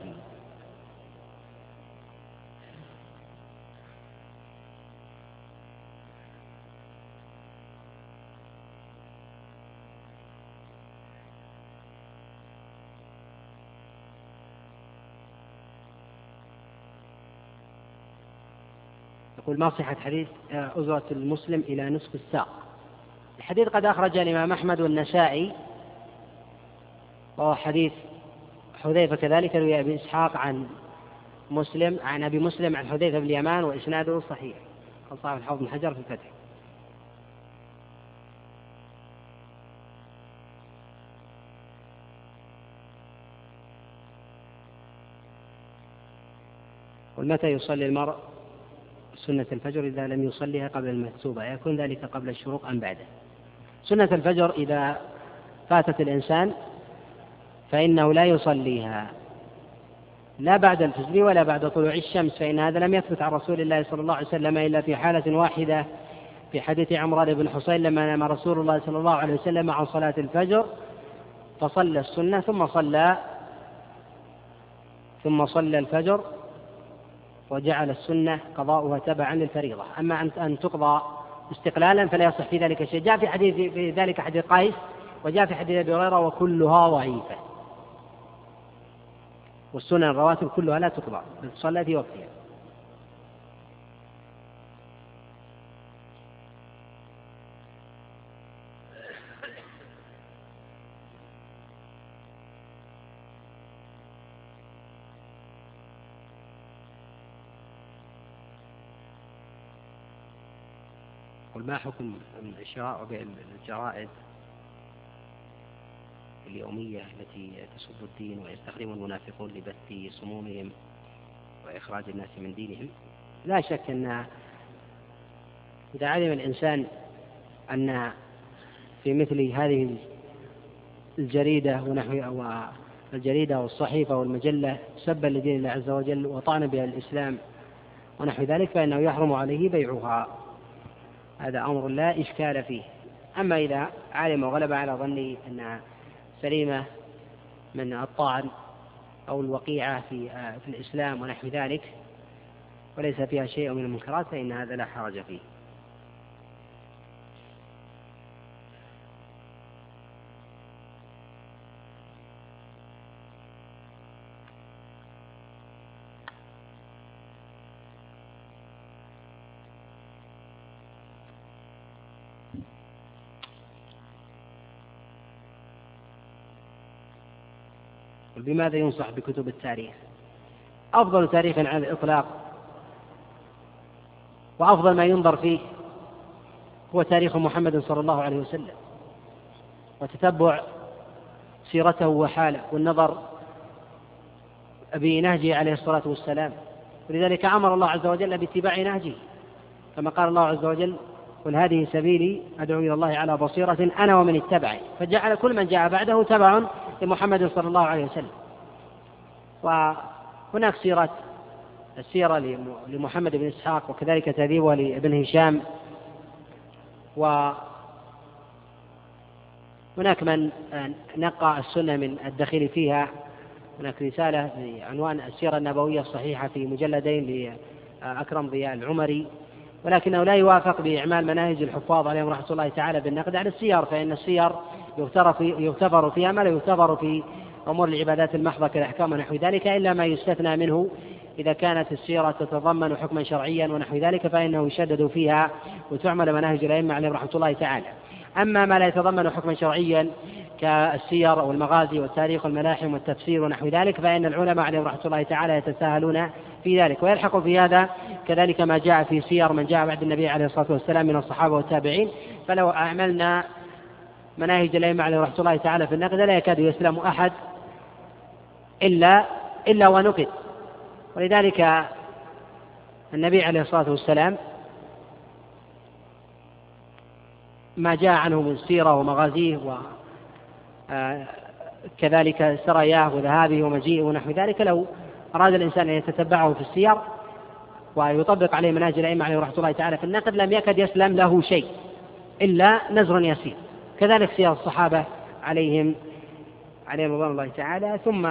يقول ما صحة حديث أزرة المسلم إلى نصف الساق. الحديث قد أخرج الإمام أحمد والنسائي وهو حديث حذيفة كذلك روي أبي إسحاق عن مسلم عن أبي مسلم عن حذيفة بن اليمان وإسناده صحيح. قال صاحب الحوض بن حجر في الفتح. ومتى يصلي المرء؟ سنة الفجر إذا لم يصليها قبل المكتوبة يكون ذلك قبل الشروق أم بعده؟ سنة الفجر إذا فاتت الإنسان فإنه لا يصليها. لا بعد الفجر ولا بعد طلوع الشمس فإن هذا لم يثبت عن رسول الله صلى الله عليه وسلم إلا في حالة واحدة في حديث عمران بن حصين لما نام رسول الله صلى الله عليه وسلم عن صلاة الفجر فصلى السنة ثم صلى ثم صلى الفجر وجعل السنة قضاؤها تبعا للفريضة. أما أن تقضى استقلالا فلا يصح في ذلك شيء. جاء في حديث في ذلك حديث قيس وجاء في حديث أبي هريرة وكلها ضعيفة. والسنن الرواتب كلها لا تقضى بل تصلى في وقتها. ما حكم شراء الجرائد اليومية التي تسب الدين ويستخدم المنافقون لبث صمومهم وإخراج الناس من دينهم؟ لا شك أن إذا علم الإنسان أن في مثل هذه الجريدة ونحو الجريدة والصحيفة والمجلة سبا لدين الله عز وجل وطعن بها الإسلام ونحو ذلك فإنه يحرم عليه بيعها. هذا أمر لا إشكال فيه. أما إذا علم وغلب على ظنه أنها سليمة من الطعن أو الوقيعة في في الإسلام ونحو ذلك وليس فيها شيء من المنكرات فإن هذا لا حرج فيه. بماذا ينصح بكتب التاريخ؟ أفضل تاريخ على الإطلاق. وأفضل ما ينظر فيه هو تاريخ محمد صلى الله عليه وسلم وتتبع سيرته وحاله والنظر بنهجه عليه الصلاة والسلام. ولذلك أمر الله عز وجل باتباع نهجه كما قال الله عز وجل قل هذه سبيلي أدعو إلى الله على بصيرة أنا ومن اتبعي فجعل كل من جاء بعده تبع لمحمد صلى الله عليه وسلم. وهناك سيرة السيرة لمحمد بن إسحاق وكذلك تهذيبها لابن هشام. و هناك من نقى السنة من الدخيل فيها. هناك رسالة بعنوان السيرة النبوية الصحيحة في مجلدين لأكرم ضياء العمري. ولكنه لا يوافق بإعمال مناهج الحفاظ عليهم رحمة الله تعالى بالنقد على السير فإن السير يغتفر, في يغتفر فيها ما لا يغتفر في أمور العبادات المحضة كالأحكام ونحو ذلك إلا ما يستثنى منه إذا كانت السيرة تتضمن حكما شرعيا ونحو ذلك فإنه يشدد فيها وتعمل مناهج الأئمة عليهم رحمة الله تعالى. أما ما لا يتضمن حكما شرعيا كالسير والمغازي والتاريخ والملاحم والتفسير ونحو ذلك فإن العلماء عليهم رحمة الله تعالى يتساهلون في ذلك ويلحق في هذا كذلك ما جاء في سير من جاء بعد النبي عليه الصلاة والسلام من الصحابة والتابعين. فلو أعملنا مناهج الأئمة عليه رحمة الله تعالى في النقد لا يكاد يسلم أحد إلا إلا ونقد ولذلك النبي عليه الصلاة والسلام ما جاء عنه من سيرة ومغازيه وكذلك آه، سراياه وذهابه ومجيئه ونحو ذلك. لو أراد الإنسان أن يتتبعه في السير ويطبق عليه مناهج الأئمة عليه رحمة الله تعالى في النقد لم يكد يسلم له شيء إلا نزر يسير. كذلك سير الصحابة عليهم عليهم رضوان الله تعالى ثم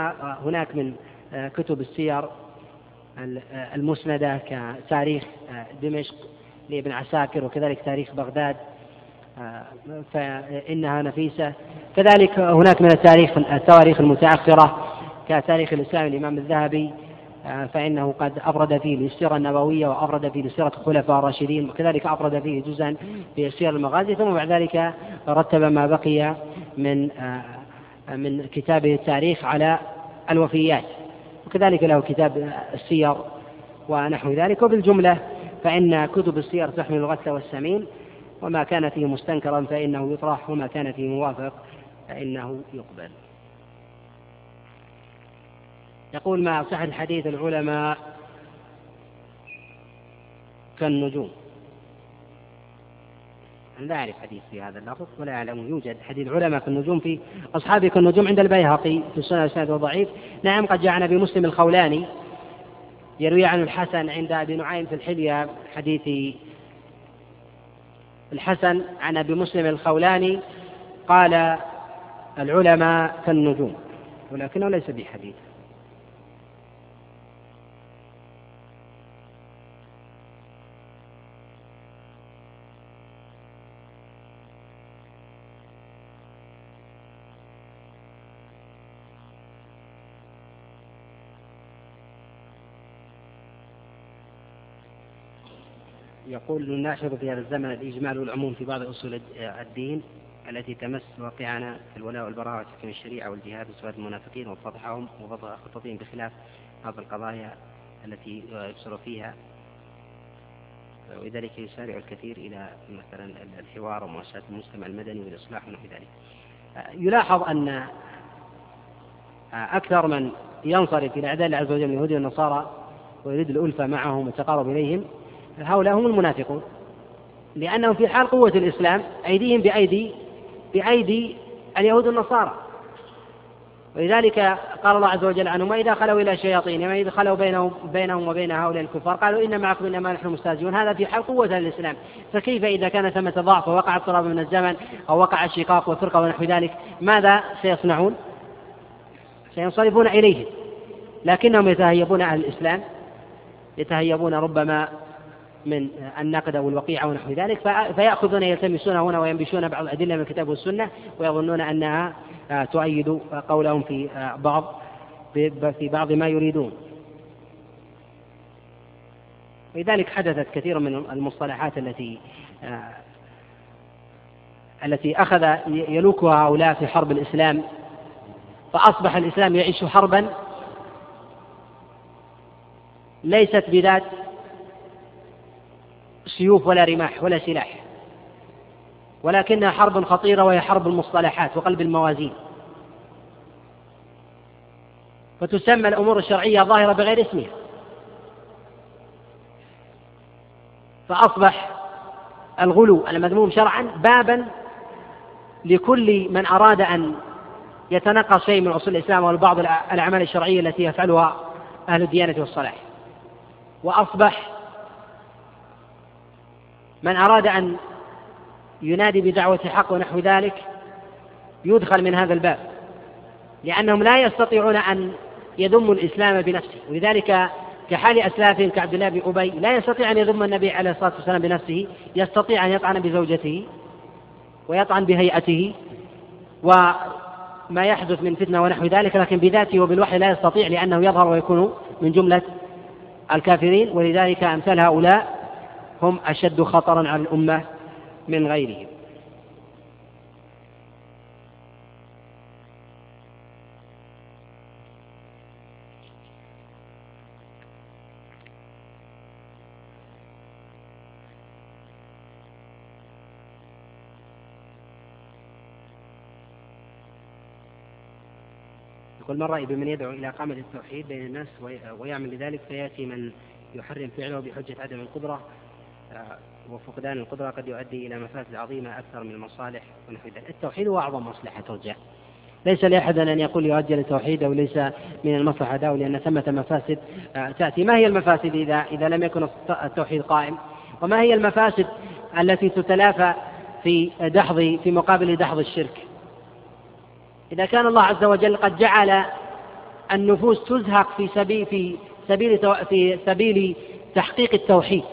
هناك من كتب السير المسندة كتاريخ دمشق لابن عساكر وكذلك تاريخ بغداد فإنها نفيسة. كذلك هناك من التاريخ التواريخ المتأخرة كتاريخ الإسلام الإمام الذهبي آه، فإنه قد أفرد فيه للسيرة النبوية وأفرد فيه لسيرة الخلفاء الراشدين وكذلك أفرد فيه جزءا في السير المغازي ثم بعد ذلك رتب ما بقي من آه، من كتابه التاريخ على الوفيات وكذلك له كتاب السير ونحو ذلك. وبالجملة فإن كتب السير تحمل الغث والسمين وما كان فيه مستنكرا فإنه يطرح وما كان فيه موافق فإنه يقبل. يقول ما صح الحديث العلماء كالنجوم. لا أعرف حديث في هذا اللفظ ولا أعلم يوجد حديث علماء في النجوم في أصحابك النجوم عند البيهقي في السنة السنة ضعيف نعم قد جاء عن أبي مسلم الخولاني يروي عن الحسن عند أبي نعيم في الحلية حديث الحسن عن أبي مسلم الخولاني قال العلماء كالنجوم ولكنه ليس بحديث. يقول نناشر في هذا الزمن الإجمال والعموم في بعض أصول الدين التي تمس واقعنا في الولاء والبراء وتحكيم الشريعة والجهاد وسواد المنافقين وفضحهم وفضح خططهم بخلاف بعض القضايا التي يبصر فيها. ولذلك يسارع الكثير إلى مثلا الحوار ومؤسسات المجتمع المدني والإصلاح ونحو ذلك. يلاحظ أن أكثر من ينصرف إلى أعداء الله عز وجل من اليهود والنصارى ويريد الألفة معهم والتقارب إليهم هؤلاء هم المنافقون. لأنهم في حال قوة الإسلام أيديهم بأيدي بأيدي اليهود النصارى ولذلك قال الله عز وجل عنهم وإذا خلوا إلى شياطينهم وإذا خلوا بينهم بينهم وبين هؤلاء الكفار قالوا إن معكم إنما نحن مستهزئون. هذا في حال قوة الإسلام. فكيف إذا كان ثمة ضعف ووقع اضطراب من الزمن أو وقع الشقاق والفرقة ونحو ذلك ماذا سيصنعون؟ سينصرفون إليه لكنهم يتهيبون أهل الإسلام يتهيبون ربما من النقد أو الوقيعة ونحو ذلك فيأخذون يلتمسون هنا وينبشون بعض الأدلة من الكتاب والسنة ويظنون أنها آه، تؤيد قولهم في آه، بعض في بعض ما يريدون. لذلك حدثت كثير من المصطلحات التي آه، التي أخذ يلوكها هؤلاء في حرب الإسلام فأصبح الإسلام يعيش حربا ليست بذات سيوف ولا رماح ولا سلاح. ولكنها حرب خطيرة وهي حرب المصطلحات وقلب الموازين. فتسمى الأمور الشرعية ظاهرة بغير اسمها. فأصبح الغلو المذموم شرعا بابا لكل من أراد أن يتنقص شيء من أصول الإسلام وبعض الأعمال الشرعية التي يفعلها أهل الديانة والصلاح. وأصبح من أراد أن ينادي بدعوة حق ونحو ذلك يدخل من هذا الباب لأنهم لا يستطيعون أن يذموا الإسلام بنفسه. ولذلك كحال أسلافهم كعبد الله بن أبي لا يستطيع أن يذم النبي عليه الصلاة والسلام بنفسه يستطيع أن يطعن بزوجته ويطعن بهيئته وما يحدث من فتنة ونحو ذلك لكن بذاته وبالوحي لا يستطيع لأنه يظهر ويكون من جملة الكافرين. ولذلك أمثال هؤلاء هم أشد خطرا على الأمة من غيرهم. يقول ما الرأي بمن يدعو إلى قامة التوحيد بين الناس ويعمل لذلك فيأتي من يحرم فعله بحجة عدم القدرة وفقدان القدرة قد يؤدي إلى مفاسد عظيمة أكثر من المصالح ونحو ذلك. التوحيد هو أعظم مصلحة ترجع. ليس لأحد أن يقول يؤجل التوحيد أو ليس من المصلحة داو لأن ثمة مفاسد آه، تأتي. ما هي المفاسد إذا إذا لم يكن التوحيد قائم؟ وما هي المفاسد التي تتلافى في دحض في مقابل دحض الشرك؟ إذا كان الله عز وجل قد جعل النفوس تزهق في سبيل في سبيل في سبيل تحقيق التوحيد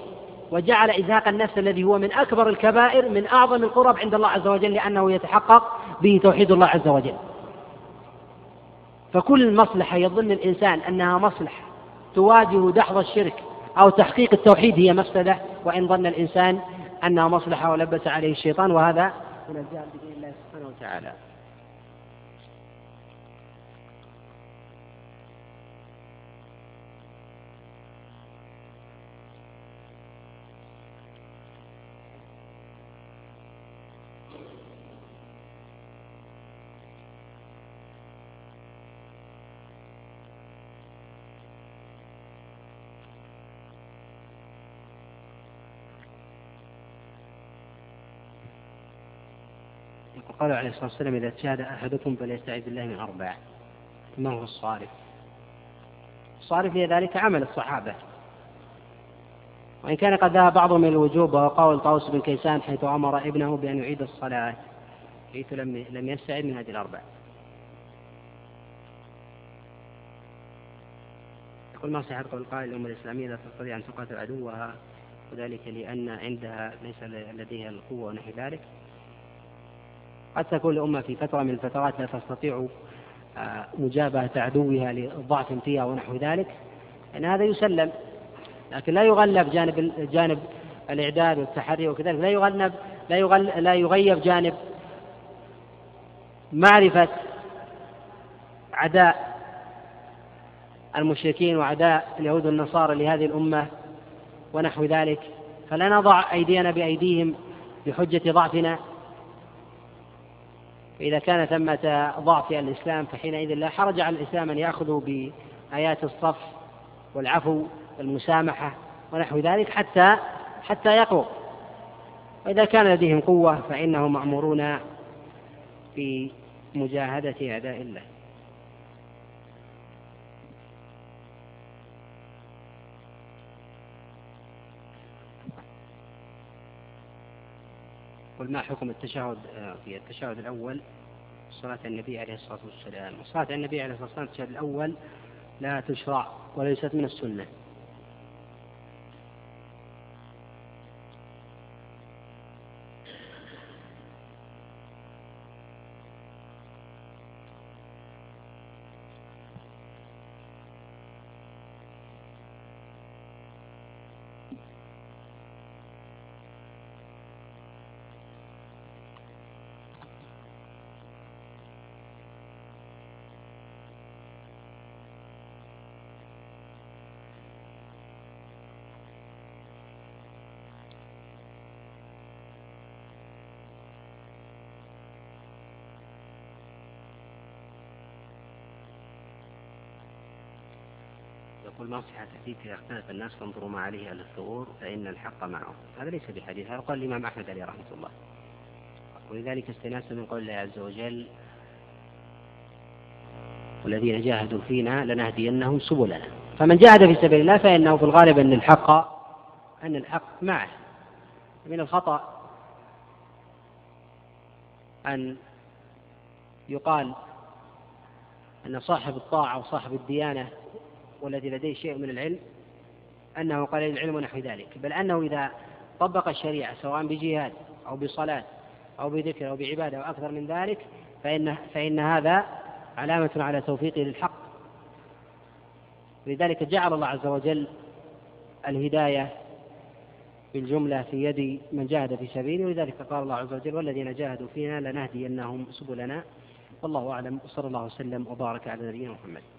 وجعل إزهاق النفس الذي هو من أكبر الكبائر من أعظم القرب عند الله عز وجل لأنه يتحقق به توحيد الله عز وجل. فكل مصلحة يظن الإنسان أنها مصلحة تواجه دحض الشرك أو تحقيق التوحيد هي مفسدة وإن ظن الإنسان أنها مصلحة ولبس عليه الشيطان وهذا من الجهل بإذن الله سبحانه وتعالى. قال عليه الصلاة والسلام إذا اجتهد أحدكم فليستعذ بالله من أربع ما هو الصارف؟ الصارف هي ذلك عمل الصحابة. وإن كان قد ذهب بعضهم إلى الوجوب وهو قول طاووس بن كيسان حيث أمر ابنه بأن يعيد الصلاة حيث لم لم يستعد من هذه الأربع يقول ما صحة قول القائل الأمة الإسلامية لا تستطيع أن تقاتل عدوها وذلك لأن عندها ليس لديها القوة ونحو ذلك. قد تكون الأمة في فترة من الفترات لا تستطيع آه، مجابهة عدوها لضعف فيها ونحو ذلك أن هذا يسلم. لكن لا يغلب جانب جانب الإعداد والتحري وكذلك لا يغلب لا لا يغيب جانب معرفة عداء المشركين وعداء اليهود والنصارى لهذه الأمة ونحو ذلك. فلا نضع أيدينا بأيديهم بحجة ضعفنا. فإذا كان ثمة ضعف الإسلام فحينئذ لا حرج على الإسلام أن يأخذوا بآيات الصف والعفو والمسامحة ونحو ذلك حتى حتى يقووا وإذا كان لديهم قوة فإنهم مأمورون بمجاهدة أعداء الله. قل ما حكم التشهد آه، في التشهد الأول صلاة النبي عليه الصلاة والسلام صلاة النبي عليه الصلاة والسلام التشهد الأول لا تشرع وليست من السنة. يقول ما صحة الحديث إذا اختلف الناس فانظروا ما عليه أهل الثغور فإن الحق معهم هذا ليس بحديث هذا قال الإمام أحمد عليه رحمة الله. ولذلك استناس من قول الله عز وجل والذين جاهدوا فينا لنهدينهم سبلنا. فمن جاهد في سبيل الله فإنه في الغالب أن الحق أن الحق معه. من الخطأ أن يقال أن صاحب الطاعة وصاحب الديانة والذي لديه شيء من العلم أنه قليل العلم ونحو ذلك بل أنه إذا طبق الشريعة سواء بجهاد أو بصلاة أو بذكر أو بعبادة أو أكثر من ذلك فإن, فإن هذا علامة على توفيقه للحق. لذلك جعل الله عز وجل الهداية بالجملة في يد من جاهد في سبيله ولذلك قال الله عز وجل والذين جاهدوا فينا لنهدينهم سبلنا والله أعلم. وصلى الله وسلم وبارك على نبينا محمد.